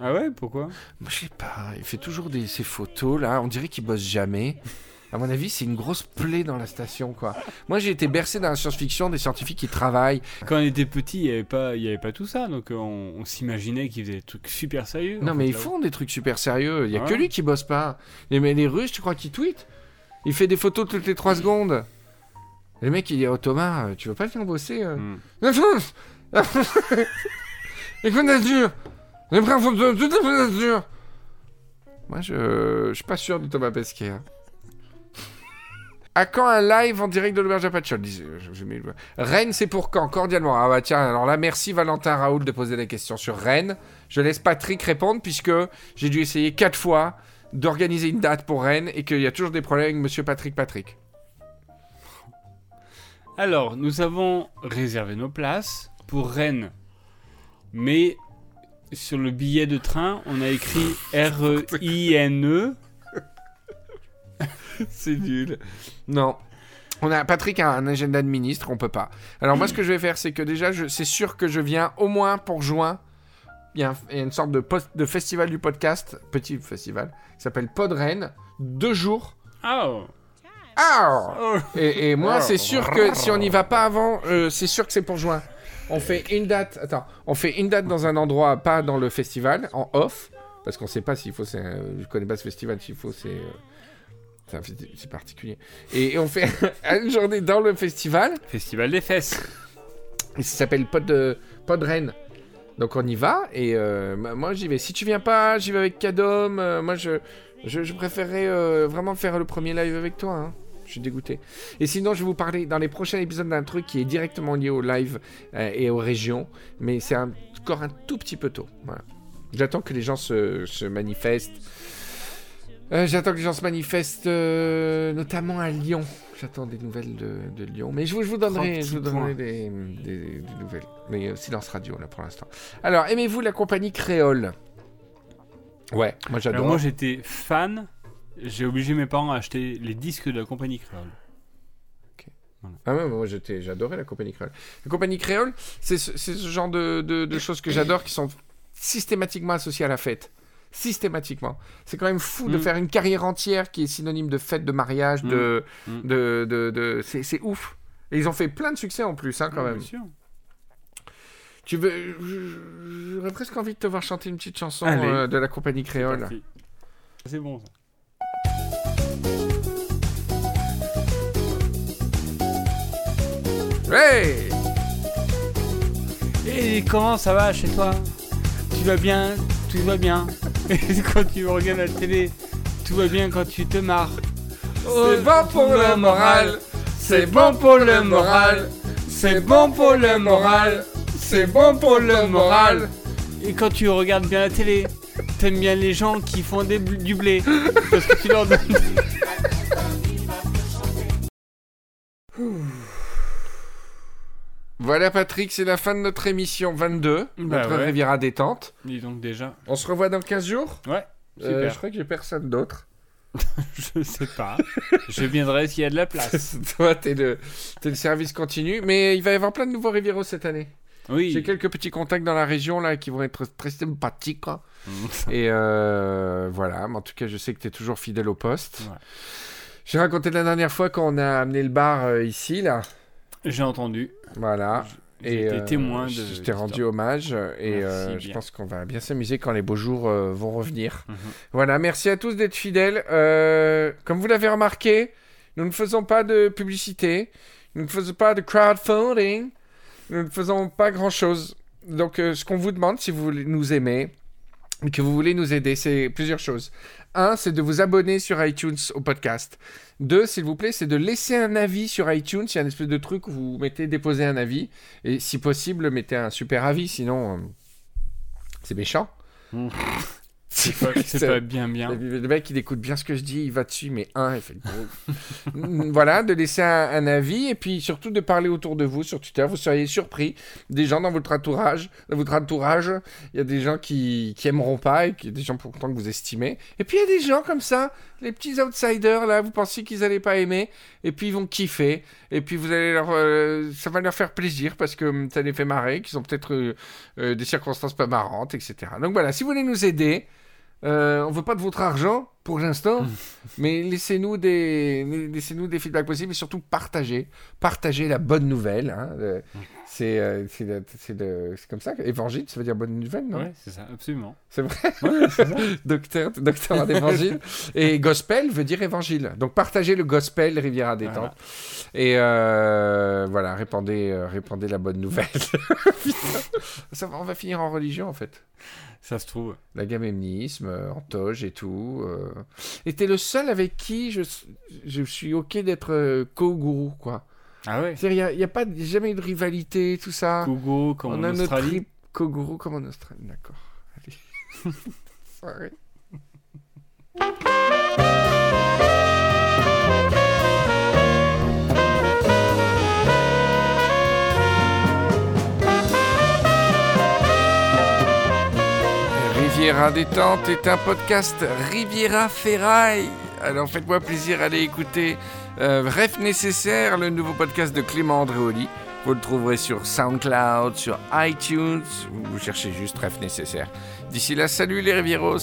Ah ouais, pourquoi? Moi, je sais pas. Il fait toujours des, ces photos là. On dirait qu'il bosse jamais. À mon avis, c'est une grosse plaie dans la station, quoi. Moi, j'ai été bercé dans la science-fiction, des scientifiques qui travaillent. Quand on était petit, il y avait pas, il y avait pas tout ça, donc euh, on, on s'imaginait qu'ils faisaient des trucs super sérieux. Non, mais fait, ils font des trucs super sérieux. Il y a Ah que lui qui bosse pas. Les, mais les Russes, tu crois qu'ils tweetent? Il fait des photos toutes les 3 secondes. Le mec, il dit Oh Thomas, euh, tu veux pas venir bosser euh. La France La France Les Côtes d'Azur Les frères de- toutes les Côtes d'Azur Moi, je... je suis pas sûr de Thomas Pesquet. hein. À quand un live en direct de l'auberge à Patchol le- Rennes, c'est pour quand? Cordialement. Ah bah tiens, alors là, merci Valentin Raoul de poser des questions sur Rennes. Je laisse Patrick répondre puisque j'ai dû essayer quatre fois d'organiser une date pour Rennes et qu'il y a toujours des problèmes avec Monsieur Patrick Patrick. Alors, nous avons réservé nos places pour Rennes, mais sur le billet de train, on a écrit R-E-I-N-E. C'est nul. Non. On a Patrick a un agenda de ministre, on peut pas. Alors moi, ce que je vais faire, c'est que déjà, je- c'est sûr que je viens au moins pour juin. Il y a, un- il y a une sorte de, post- de festival du podcast, petit festival, qui s'appelle Pod Rennes, deux jours. Oh. Ah Oh. et, et moi, c'est sûr que si on n'y va pas avant, euh, c'est sûr que c'est pour juin. On fait une date. Attends, on fait une date dans un endroit, pas dans le festival, en off, parce qu'on sait pas s'il faut. c'est un- Je connais pas ce festival. S'il faut, c'est. euh, c'est particulier. Et, et on fait une journée dans le festival. Festival des fesses. Et ça s'appelle Pod, Pod Rennes. Donc on y va et euh, moi j'y vais. Si tu viens pas, j'y vais avec Cadom. euh, moi je, je, je préférerais euh, vraiment faire le premier live avec toi. hein. Je suis dégoûté. Et sinon, je vais vous parler dans les prochains épisodes d'un truc qui est directement lié au live euh, et aux régions. Mais c'est encore un tout petit peu tôt. J'attends que les gens se manifestent. Euh, J'attends que les gens se manifestent, euh, notamment à Lyon. J'attends des nouvelles de, de Lyon. Mais je vous, je vous donnerai, je vous donnerai des, des- des nouvelles. Mais euh, silence radio, là, pour l'instant. Alors, aimez-vous la compagnie créole? Ouais, moi j'adore. Alors moi j'étais fan, j'ai obligé mes parents à acheter les disques de la compagnie créole. Ah ouais, moi j'étais, j'adorais la compagnie créole. La compagnie créole, c'est ce, c'est ce genre de, de- de choses que j'adore qui sont systématiquement associées à la fête. Systématiquement. C'est quand même fou de Mm. faire une carrière entière qui est synonyme de fête, de mariage, de, Mm. de, de, de- c'est, c'est ouf. Et ils ont fait plein de succès en plus, hein, quand Ouais, même. Bien sûr. Tu veux, j'aurais presque envie de te voir chanter une petite chanson euh, de la compagnie créole. C'est bon ça. Hey Et comment ça va chez toi? Tu vas bien? Tout va bien? quand tu regardes la télé, tout va bien quand tu te marres. C'est bon pour le moral, c'est bon pour le moral, c'est bon pour le moral, c'est bon pour le moral. Et quand tu regardes bien la télé, t'aimes bien les gens qui font des du blé. Parce que tu leur donnes. Voilà Patrick, c'est la fin de notre émission 22, Bah notre ouais. Riviera détente. Dis donc déjà. On se revoit dans 15 jours? Ouais, Euh. Je crois que j'ai personne d'autre. Je sais pas. Je viendrai s'il y a de la place. Toi, t'es le, t'es le service continu, mais il va y avoir plein de nouveaux Rivieros cette année. Oui. J'ai quelques petits contacts dans la région là qui vont être très sympathiques. quoi. Mm. Et euh, voilà, mais en tout cas, je sais que tu es toujours fidèle au poste. Ouais. J'ai raconté la dernière fois quand on a amené le bar euh, ici, là. J'ai entendu. Voilà. Été euh, témoin de. Je t'ai rendu hommage et euh, je pense qu'on va bien s'amuser quand les beaux jours euh, vont revenir. Mhm. Voilà, merci à tous d'être fidèles. Comme vous l'avez remarqué, nous ne faisons pas de publicité. Nous ne faisons pas de crowdfunding. Nous ne faisons pas grand-chose. Donc, euh, ce qu'on vous demande, si vous voulez nous aimer, et que vous voulez nous aider, c'est plusieurs choses. Un, c'est de vous abonner sur iTunes au podcast. Deux, s'il vous plaît, c'est de laisser un avis sur iTunes. Il y a un espèce de truc où vous mettez déposer un avis. Et si possible, mettez un super avis, sinon, euh, c'est méchant. Mm. C'est pas, pas bien bien. Le le mec, il écoute bien ce que je dis, il va dessus, mais un, il fait. Mm, voilà, de laisser un, un avis et puis surtout de parler autour de vous sur Twitter. Vous seriez surpris. Des gens dans votre entourage, dans votre entourage, il y a des gens qui, qui aimeront pas et qui, des gens pourtant que vous estimez. Et puis il y a des gens comme ça, les petits outsiders là, vous pensiez qu'ils allaient pas aimer et puis ils vont kiffer. Et puis vous allez leur, euh, ça va leur faire plaisir parce que hum, ça les fait marrer, qu'ils ont peut-être euh, euh, des circonstances pas marrantes, etc. Donc voilà, si vous voulez nous aider. Euh, on veut pas de votre argent pour l'instant, mais laissez-nous des, laissez-nous des feedbacks possibles et surtout partagez, partagez la bonne nouvelle. hein. C'est, euh, c'est, comme ça. Évangile, ça veut dire bonne nouvelle, non? Ouais, c'est ça, absolument. C'est vrai? Ouais, c'est ça. docteur, docteur en évangile. Et gospel veut dire évangile. Donc partagez le gospel Riviera détente. Voilà. Et euh, voilà, répandez, euh, répandez la bonne nouvelle. Ça on va finir en religion en fait. Ça se trouve. L'agamemnisme, euh, en toge et tout. euh. Et t'es le seul avec qui je, je suis ok d'être euh, co-gourou, quoi. Ah ouais. C'est-à-dire, il n'y a, y a pas jamais eu de rivalité, tout ça. Kogo, comme on en a notre Australie. trip co-gourou comme en Australie, d'accord. Allez. Sorry. Riviera détente est un podcast Riviera Ferraille. Alors faites-moi plaisir, allez écouter euh, Rêve nécessaire, le nouveau podcast de Clément Andréoli. Vous le trouverez sur SoundCloud, sur iTunes. Vous cherchez juste Rêve nécessaire. D'ici là, salut les Rivieros.